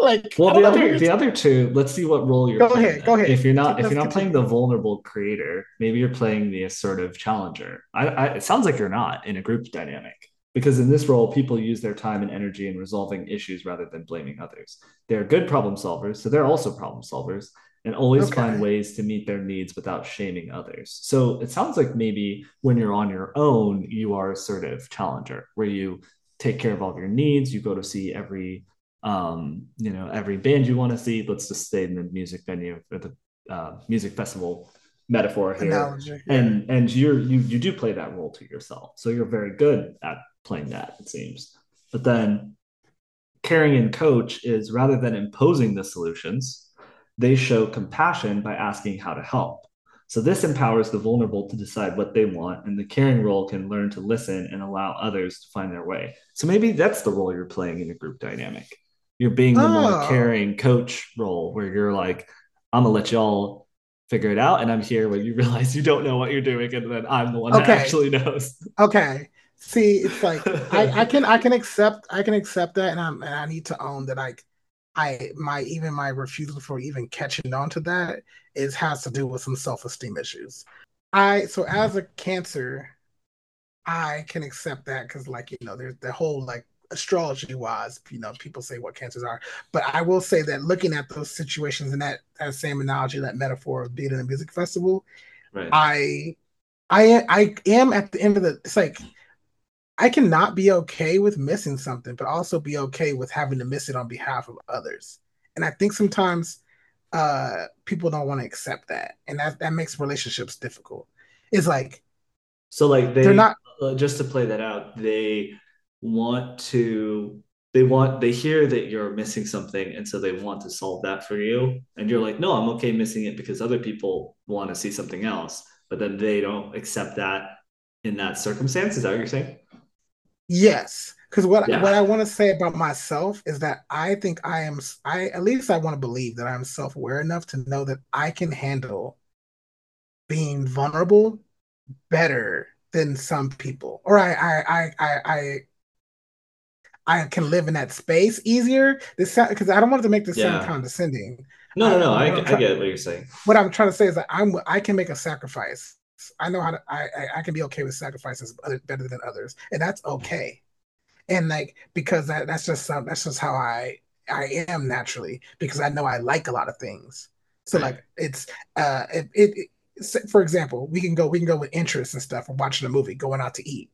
Like well the other the other two let's see what role you're go ahead go ahead. If you're not if you're not playing the vulnerable creator maybe you're playing the assertive challenger. I, I it sounds like you're not in a group dynamic because in this role, people use their time and energy in resolving issues rather than blaming others. They're good problem solvers, so they're also problem solvers and always okay. find ways to meet their needs without shaming others. So it sounds like maybe when you're on your own, you are a assertive challenger, where you take care of all of your needs. You go to see every, um, you know, every band you want to see. Let's just stay in the music venue or the uh, music festival metaphor here. Analogy. And and you're you you do play that role to yourself. So you're very good at playing that, it seems. But then caring and coach is rather than imposing the solutions, they show compassion by asking how to help. So this empowers the vulnerable to decide what they want, and the caring role can learn to listen and allow others to find their way. So maybe that's the role you're playing in a group dynamic. You're being the oh. more ah. caring coach role where you're like, I'm gonna let y'all figure it out, and I'm here when you realize you don't know what you're doing, and then I'm the one okay. that actually knows. Okay. See, it's like I, I can I can accept I can accept that, and I'm and I need to own that. Like I my even my refusal for even catching on to that is has to do with some self esteem issues. I so mm-hmm. as a cancer, I can accept that because like you know there's the whole like astrology wise, you know, people say what cancers are. But I will say that looking at those situations and that that same analogy, that metaphor of being in a music festival, right. I I I am at the end of the it's like I cannot be okay with missing something, but also be okay with having to miss it on behalf of others. And I think sometimes uh, people don't want to accept that, and that that makes relationships difficult. It's like so, like they, they're not uh, just to play that out. They want to they want they hear that you're missing something and so they want to solve that for you and you're like no i'm okay missing it because other people want to see something else but then they don't accept that in that circumstance is that what you're saying Yes, because what yeah. what I want to say about myself is that I think I am I at least I want to believe that I'm self aware enough to know that I can handle being vulnerable better than some people, or I I I I. I I can live in that space easier. This because I don't want to make this yeah. sound condescending. No, no, no. I, I, I get what you're saying. What I'm trying to say is that I'm I can make a sacrifice I know how to. I I, can be okay with sacrifices better than others, and that's okay. And like because that that's just some that's just how I I am naturally because I know I like a lot of things. So like it's uh it, it, it for example we can go we can go with interests and stuff. We're watching a movie, going out to eat.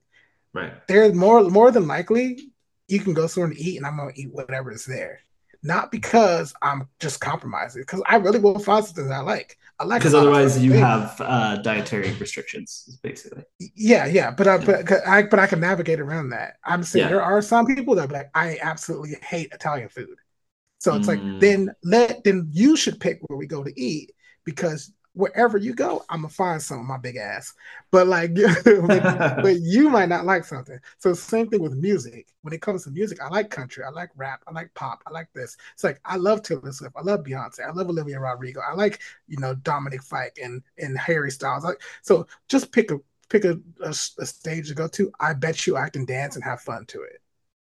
Right. There's more more than likely you can go somewhere to eat and I'm gonna eat whatever is there not because I'm just compromising, because I really will find something I like. I like because otherwise you have uh, dietary restrictions, basically. Yeah, yeah, but I, but I but I can navigate around that. I'm saying yeah. there are some people that be like I absolutely hate Italian food, so it's mm. like then let then you should pick where we go to eat because wherever you go, I'm gonna find some of my big ass. But like, but, but, you might not like something. So same thing with music. When it comes to music, I like country, I like rap, I like pop, I like this. It's like I love Taylor Swift, I love Beyonce, I love Olivia Rodrigo, I like you know Dominic Fike and and Harry Styles. Like so, just pick a pick a, a, a stage to go to. I bet you I can dance and have fun to it.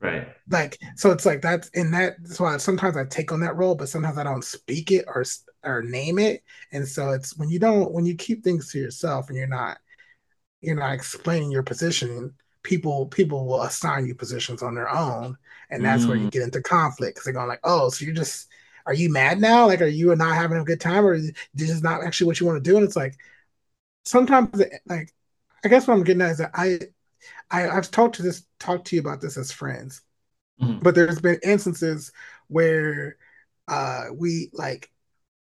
Right. Like so, it's like that's in that. That's why sometimes I take on that role, but sometimes I don't speak it or or name it. And so it's when you don't when you keep things to yourself and you're not you're not explaining your position. People people will assign you positions on their own, and that's mm. where you mm. get into conflict because they're going like, oh, so you're just are you mad now? Like, are you not having a good time, or this is not actually what you want to do? And it's like sometimes, like, I guess what I'm getting at is that I, I I've talked to this talked to you about this as friends, mm-hmm. but there's been instances where uh we like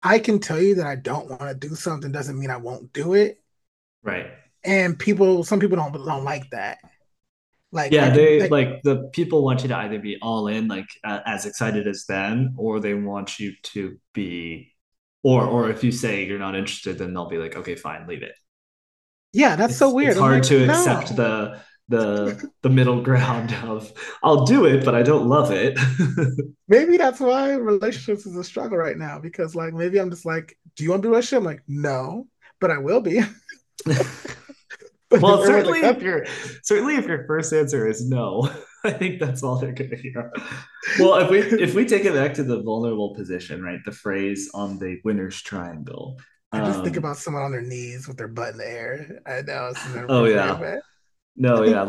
I can tell you that I don't want to do something doesn't mean I won't do it. Right. And people, some people don't don't like that. Like yeah, they like, like the people want you to either be all in, like uh, as excited as them, or they want you to be, or or if you say you're not interested, then they'll be like, okay, fine, leave it. Yeah, that's it's, so weird. It's I'm hard like, to no. accept the the the middle ground of I'll do it, but I don't love it. maybe that's why relationships is a struggle right now because like maybe I'm just like, do you want to be a relationship? I'm like, no, but I will be. well, certainly like, if your certainly if your first answer is no, I think that's all they're gonna hear. Well, if we if we take it back to the vulnerable position, right? The phrase on the winner's triangle. I just um, think about someone on their knees with their butt in the air. I know. Oh yeah. No, yeah,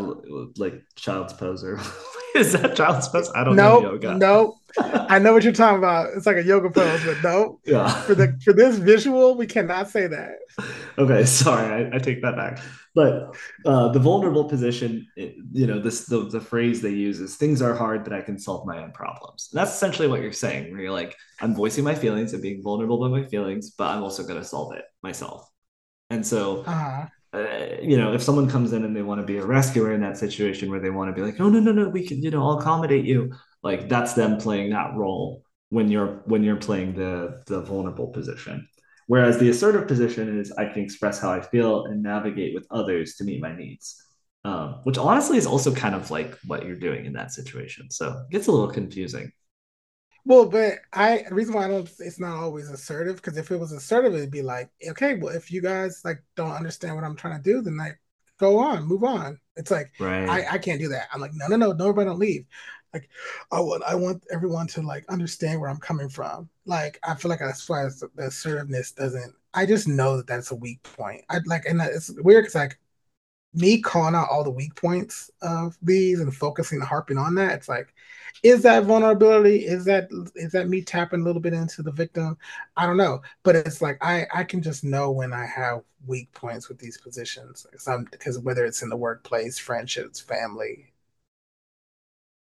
like child's pose or is that child's pose? I don't nope, know yoga. Nope. I know what you're talking about. It's like a yoga pose, but no. Yeah. For the for this visual, we cannot say that. Okay, sorry, I, I take that back. But uh, the vulnerable position, you know, this the, the phrase they use is things are hard, but I can solve my own problems. And that's essentially what you're saying, where you're like, I'm voicing my feelings and being vulnerable by my feelings, but I'm also gonna solve it myself. And so uh-huh uh, you know, if someone comes in and they want to be a rescuer in that situation where they want to be like, oh no, no, no, we can, you know, I'll accommodate you. Like that's them playing that role when you're when you're playing the the vulnerable position. Whereas the assertive position is I can express how I feel and navigate with others to meet my needs. Um, which honestly is also kind of like what you're doing in that situation. So it gets a little confusing. Well, but I the reason why I don't it's not always assertive because if it was assertive, it'd be like, okay, well, if you guys like don't understand what I'm trying to do, then like go on, move on. It's like right. I, I can't do that. I'm like, no, no, no, nobody don't leave. Like I want I want everyone to like understand where I'm coming from. Like I feel like that's why the assertiveness doesn't. I just know that that's a weak point. I like and it's weird because like me calling out all the weak points of these and focusing harping on that. It's like is that vulnerability? Is that is that me tapping a little bit into the victim? I don't know, but it's like I I can just know when I have weak points with these positions. because whether it's in the workplace, friendships, family.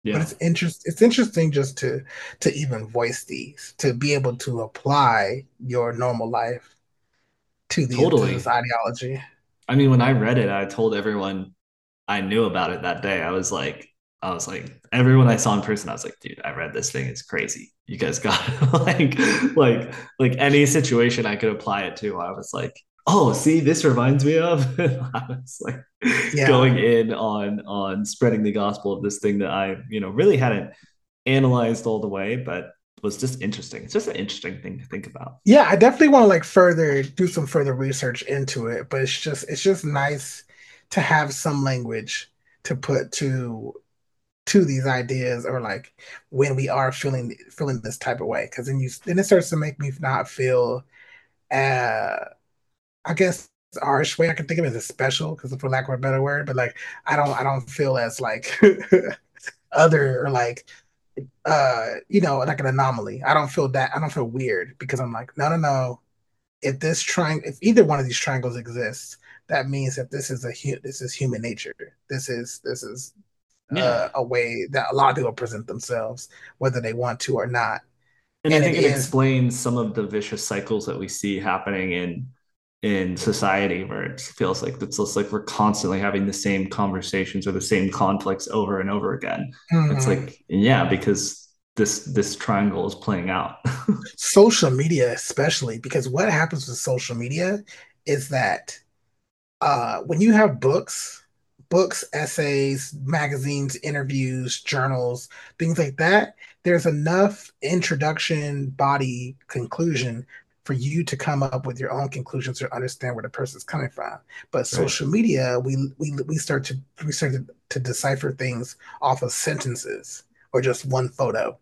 Yeah. But it's interest it's interesting just to to even voice these, to be able to apply your normal life to, the, totally. to this ideology. I mean, when I read it, I told everyone I knew about it that day. I was like, I was like, everyone I saw in person, I was like, dude, I read this thing. It's crazy. You guys got like, like, like any situation I could apply it to. I was like, oh, see, this reminds me of. I was like yeah. going in on on spreading the gospel of this thing that I, you know, really hadn't analyzed all the way, but was just interesting. It's just an interesting thing to think about. Yeah, I definitely want to like further do some further research into it, but it's just it's just nice to have some language to put to to these ideas or like when we are feeling feeling this type of way because then you then it starts to make me not feel uh i guess harsh way i can think of it as special because for lack of a better word but like i don't i don't feel as like other or like uh you know like an anomaly i don't feel that i don't feel weird because i'm like no no no if this triangle if either one of these triangles exists that means that this is a this is human nature this is this is yeah. uh, a way that a lot of people present themselves, whether they want to or not. And, and I think it, it explains some of the vicious cycles that we see happening in in society where it feels like it's just like we're constantly having the same conversations or the same conflicts over and over again. Mm-hmm. It's like, yeah, because this this triangle is playing out. social media, especially, because what happens with social media is that uh, when you have books books, essays, magazines, interviews, journals, things like that, there's enough introduction, body, conclusion for you to come up with your own conclusions or understand where the person's coming from. But right. social media, we we we start to we start to, to decipher things off of sentences or just one photo.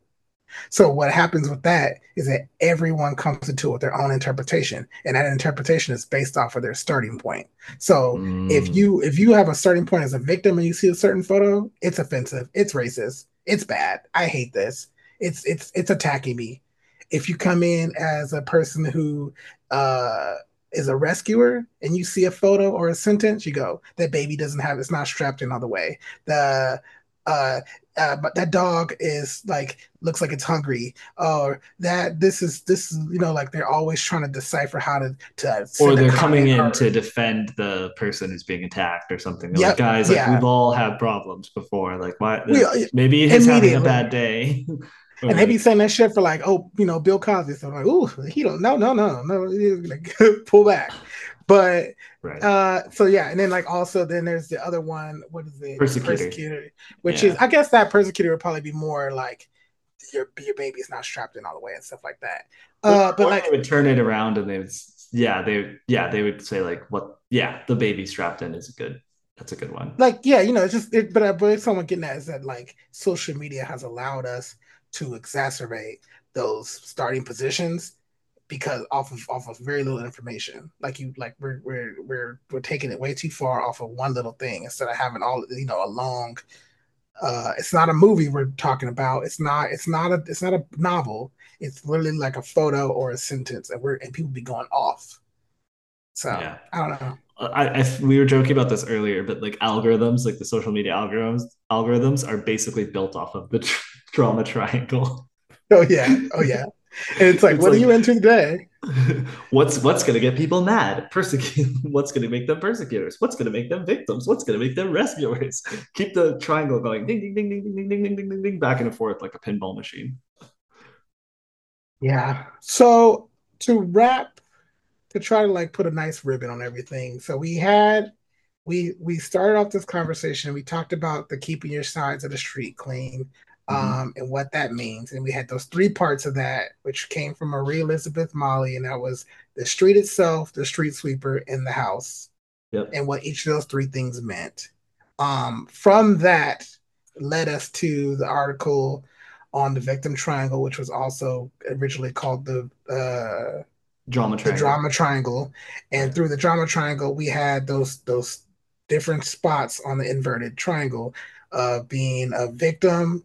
So what happens with that is that everyone comes into it with their own interpretation, and that interpretation is based off of their starting point. So mm. if you if you have a starting point as a victim and you see a certain photo, it's offensive, it's racist, it's bad. I hate this. It's it's it's attacking me. If you come in as a person who uh, is a rescuer and you see a photo or a sentence, you go, that baby doesn't have, it's not strapped in all the way. The uh, uh, but that dog is like looks like it's hungry or that this is this is you know like they're always trying to decipher how to to or they're coming in or, to defend the person who's being attacked or something. Yep, like guys like we've all had problems before. Like why we, maybe he's having a bad day and they be saying that shit for like, oh, you know, Bill Cosby. So I'm like, ooh, he don't, no, no, no, no, like, pull back. But right. uh, so yeah, and then like also then there's the other one. What is it? Persecutor. Persecutor which yeah. is I guess that persecutor would probably be more like your your baby is not strapped in all the way and stuff like that. Uh, but like they would turn it around and they would yeah they yeah they would say like what yeah the baby strapped in is a good that's a good one. Like yeah, you know, it's just it, but uh, but someone getting at is that like social media has allowed us to exacerbate those starting positions because off of off of very little information. Like you like we're we're we're we're taking it way too far off of one little thing instead of having all you know a long uh it's not a movie we're talking about. It's not it's not a it's not a novel. It's literally like a photo or a sentence and we're and people be going off. So yeah. I don't know. I, I, we were joking about this earlier, but like algorithms, like the social media algorithms, algorithms are basically built off of the drama triangle. Oh yeah, oh yeah. And it's like, it's what like, are you into today? What's what's gonna get people mad? Persecute. What's gonna make them persecutors? What's gonna make them victims? What's gonna make them rescuers? Keep the triangle going, ding ding ding ding ding ding ding ding ding ding, back and forth like a pinball machine. Yeah. So to wrap to try to like put a nice ribbon on everything. So we had we we started off this conversation. We talked about the keeping your sides of the street clean, mm-hmm. Um, and what that means. And we had those three parts of that, which came from Marie Elizabeth Mali, and that was the street itself, the street sweeper, and the house, yep. and what each of those three things meant. Um, from that led us to the article on the victim triangle, which was also originally called the uh, drama triangle. the drama triangle and through the drama triangle we had those those different spots on the inverted triangle uh being a victim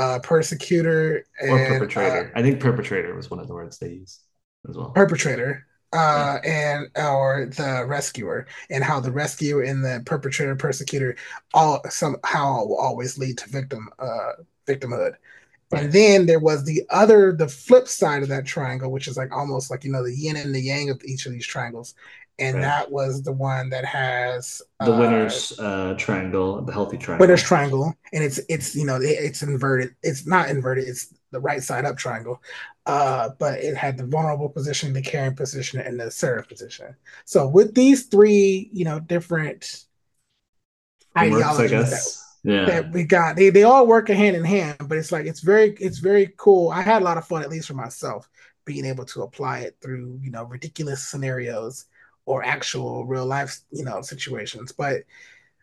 uh persecutor or and, perpetrator uh, i think perpetrator was one of the words they used as well perpetrator uh yeah. and or the rescuer and how the rescuer and the perpetrator persecutor all somehow will always lead to victim uh victimhood Right. And then there was the other, the flip side of that triangle, which is like almost like you know the yin and the yang of each of these triangles, and right. that was the one that has the uh, winner's uh, triangle, the healthy triangle. Winner's triangle, and it's it's you know it's inverted. It's not inverted. It's the right side up triangle, uh, but it had the vulnerable position, the caring position, and the serve position. So with these three, you know, different ideologies, I guess. That, yeah. that we got. They they all work hand in hand, but it's like it's very it's very cool. I had a lot of fun, at least for myself, being able to apply it through you know ridiculous scenarios or actual real life you know situations. But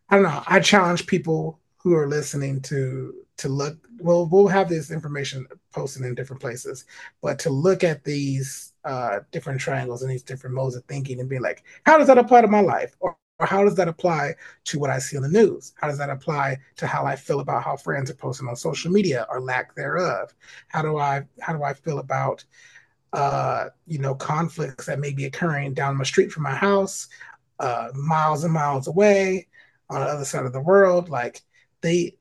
I don't know. I challenge people who are listening to to look. Well, we'll have this information posted in different places, but to look at these uh, different triangles and these different modes of thinking and be like, how does that apply to my life? Or or how does that apply to what I see on the news? How does that apply to how I feel about how friends are posting on social media or lack thereof? How do I how do I feel about uh, you know conflicts that may be occurring down the street from my house, uh, miles and miles away on the other side of the world? Like they,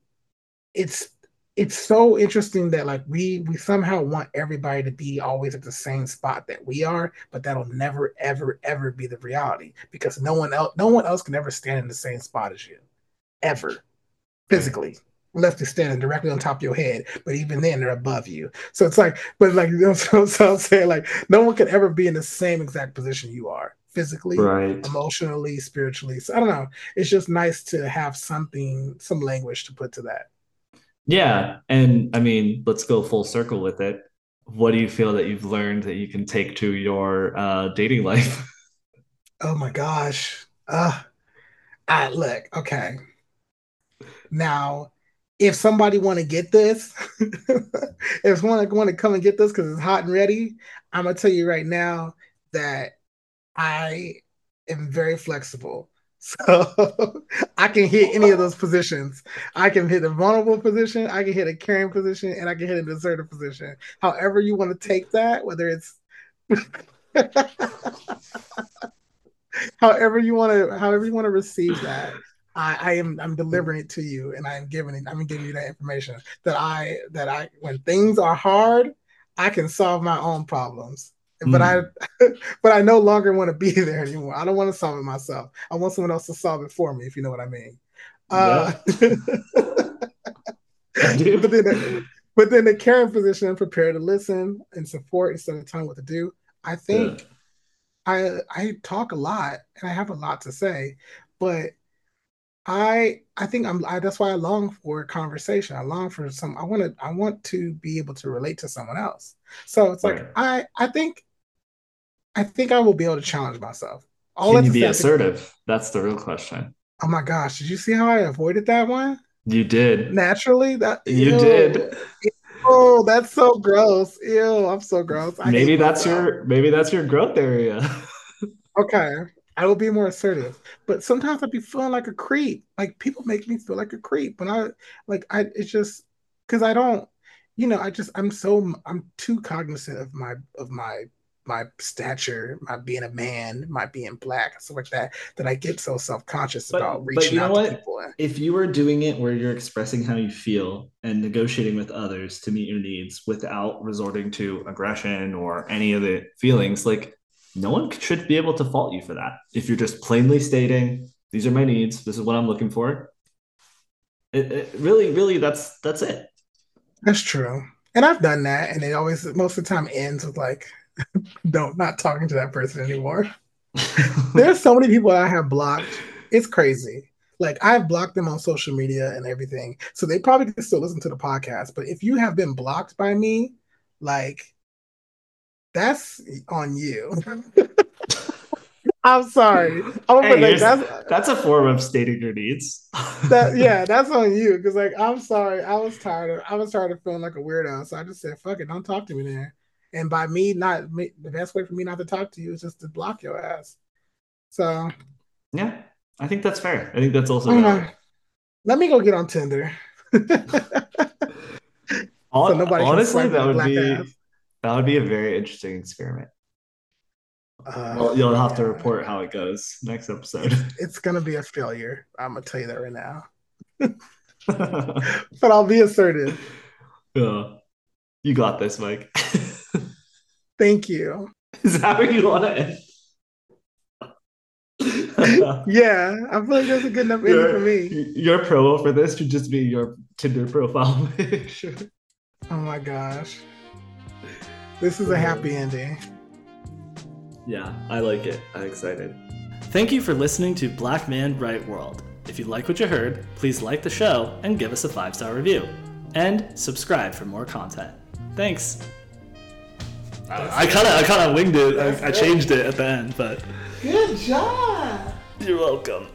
it's it's so interesting that like we we somehow want everybody to be always at the same spot that we are but that'll never ever ever be the reality because no one else no one else can ever stand in the same spot as you ever physically unless they're standing directly on top of your head but even then they're above you so it's like but like you know, so, so i'm saying like no one could ever be in the same exact position you are physically right. emotionally spiritually so i don't know it's just nice to have something some language to put to that yeah. And I mean, let's go full circle with it. What do you feel that you've learned that you can take to your uh, dating life? Oh my gosh. Uh, I look, okay. Now, if somebody want to get this, if someone want to come and get this because it's hot and ready, I'm gonna tell you right now that I am very flexible. So I can hit any of those positions. I can hit a vulnerable position, I can hit a caring position, and I can hit a deserter position. However, you want to take that, whether it's however you want to however you want to receive that. I, I am I'm delivering it to you and I am giving it, I'm giving you that information that I that I when things are hard, I can solve my own problems but mm. I but I no longer want to be there anymore. I don't want to solve it myself. I want someone else to solve it for me, if you know what I mean. Uh. But then, but then the caring position, prepare to listen and support instead of telling what to do. I think yeah. I I talk a lot and I have a lot to say, but I I think I'm I, that's why I long for a conversation. I long for some. I want to I want to be able to relate to someone else. So it's like right. I I think I think I will be able to challenge myself. All Can you be assertive? That's the real question. Oh my gosh! Did you see how I avoided that one? You did naturally. That you ew. did. Oh, that's so gross. Ew, I'm so gross. I maybe that's your maybe that's your growth area. okay. I will be more assertive. But sometimes I'd be feeling like a creep. Like people make me feel like a creep. When I like I it's just because I don't, you know, I just I'm so I'm too cognizant of my of my my stature, my being a man, my being black, stuff like that, that I get so self conscious about reaching but you know out what? to people. If you were doing it where you're expressing how you feel and negotiating with others to meet your needs without resorting to aggression or any of the feelings, like no one should be able to fault you for that. If you're just plainly stating, these are my needs, this is what I'm looking for. It, it really, really, that's that's it. That's true. And I've done that, and it always most of the time ends with like, no, not not talking to that person anymore. There's so many people I have blocked. It's crazy. Like I've blocked them on social media and everything. So they probably can still listen to the podcast. But if you have been blocked by me, like that's on you. I'm sorry. I'm hey, like, that's, that's a form of stating your needs. that yeah, that's on you. Cause like I'm sorry, I was tired of I was tired of feeling like a weirdo. So I just said, fuck it, don't talk to me there. And by me not me, the best way for me not to talk to you is just to block your ass. So yeah, I think that's fair. I think that's also uh, let me go get on Tinder. so honestly, that would be ass. That would be a very interesting experiment. Uh, well, you'll have to report how it goes next episode. It's, it's gonna be a failure. I'm gonna tell you that right now. but I'll be assertive. Yeah. You got this, Myke. Thank you. Is that where you want to end? yeah, I feel like that's a good enough ending for me. Your promo for this should just be your Tinder profile picture. Oh my gosh. This is a happy ending. Yeah, I like it. I'm excited. Thank you for listening to Black Man Right World. If you like what you heard, please like the show and give us a five star review. And subscribe for more content. Thanks. I kind of I kind of winged it. I, I changed it at the end, but good job. You're welcome.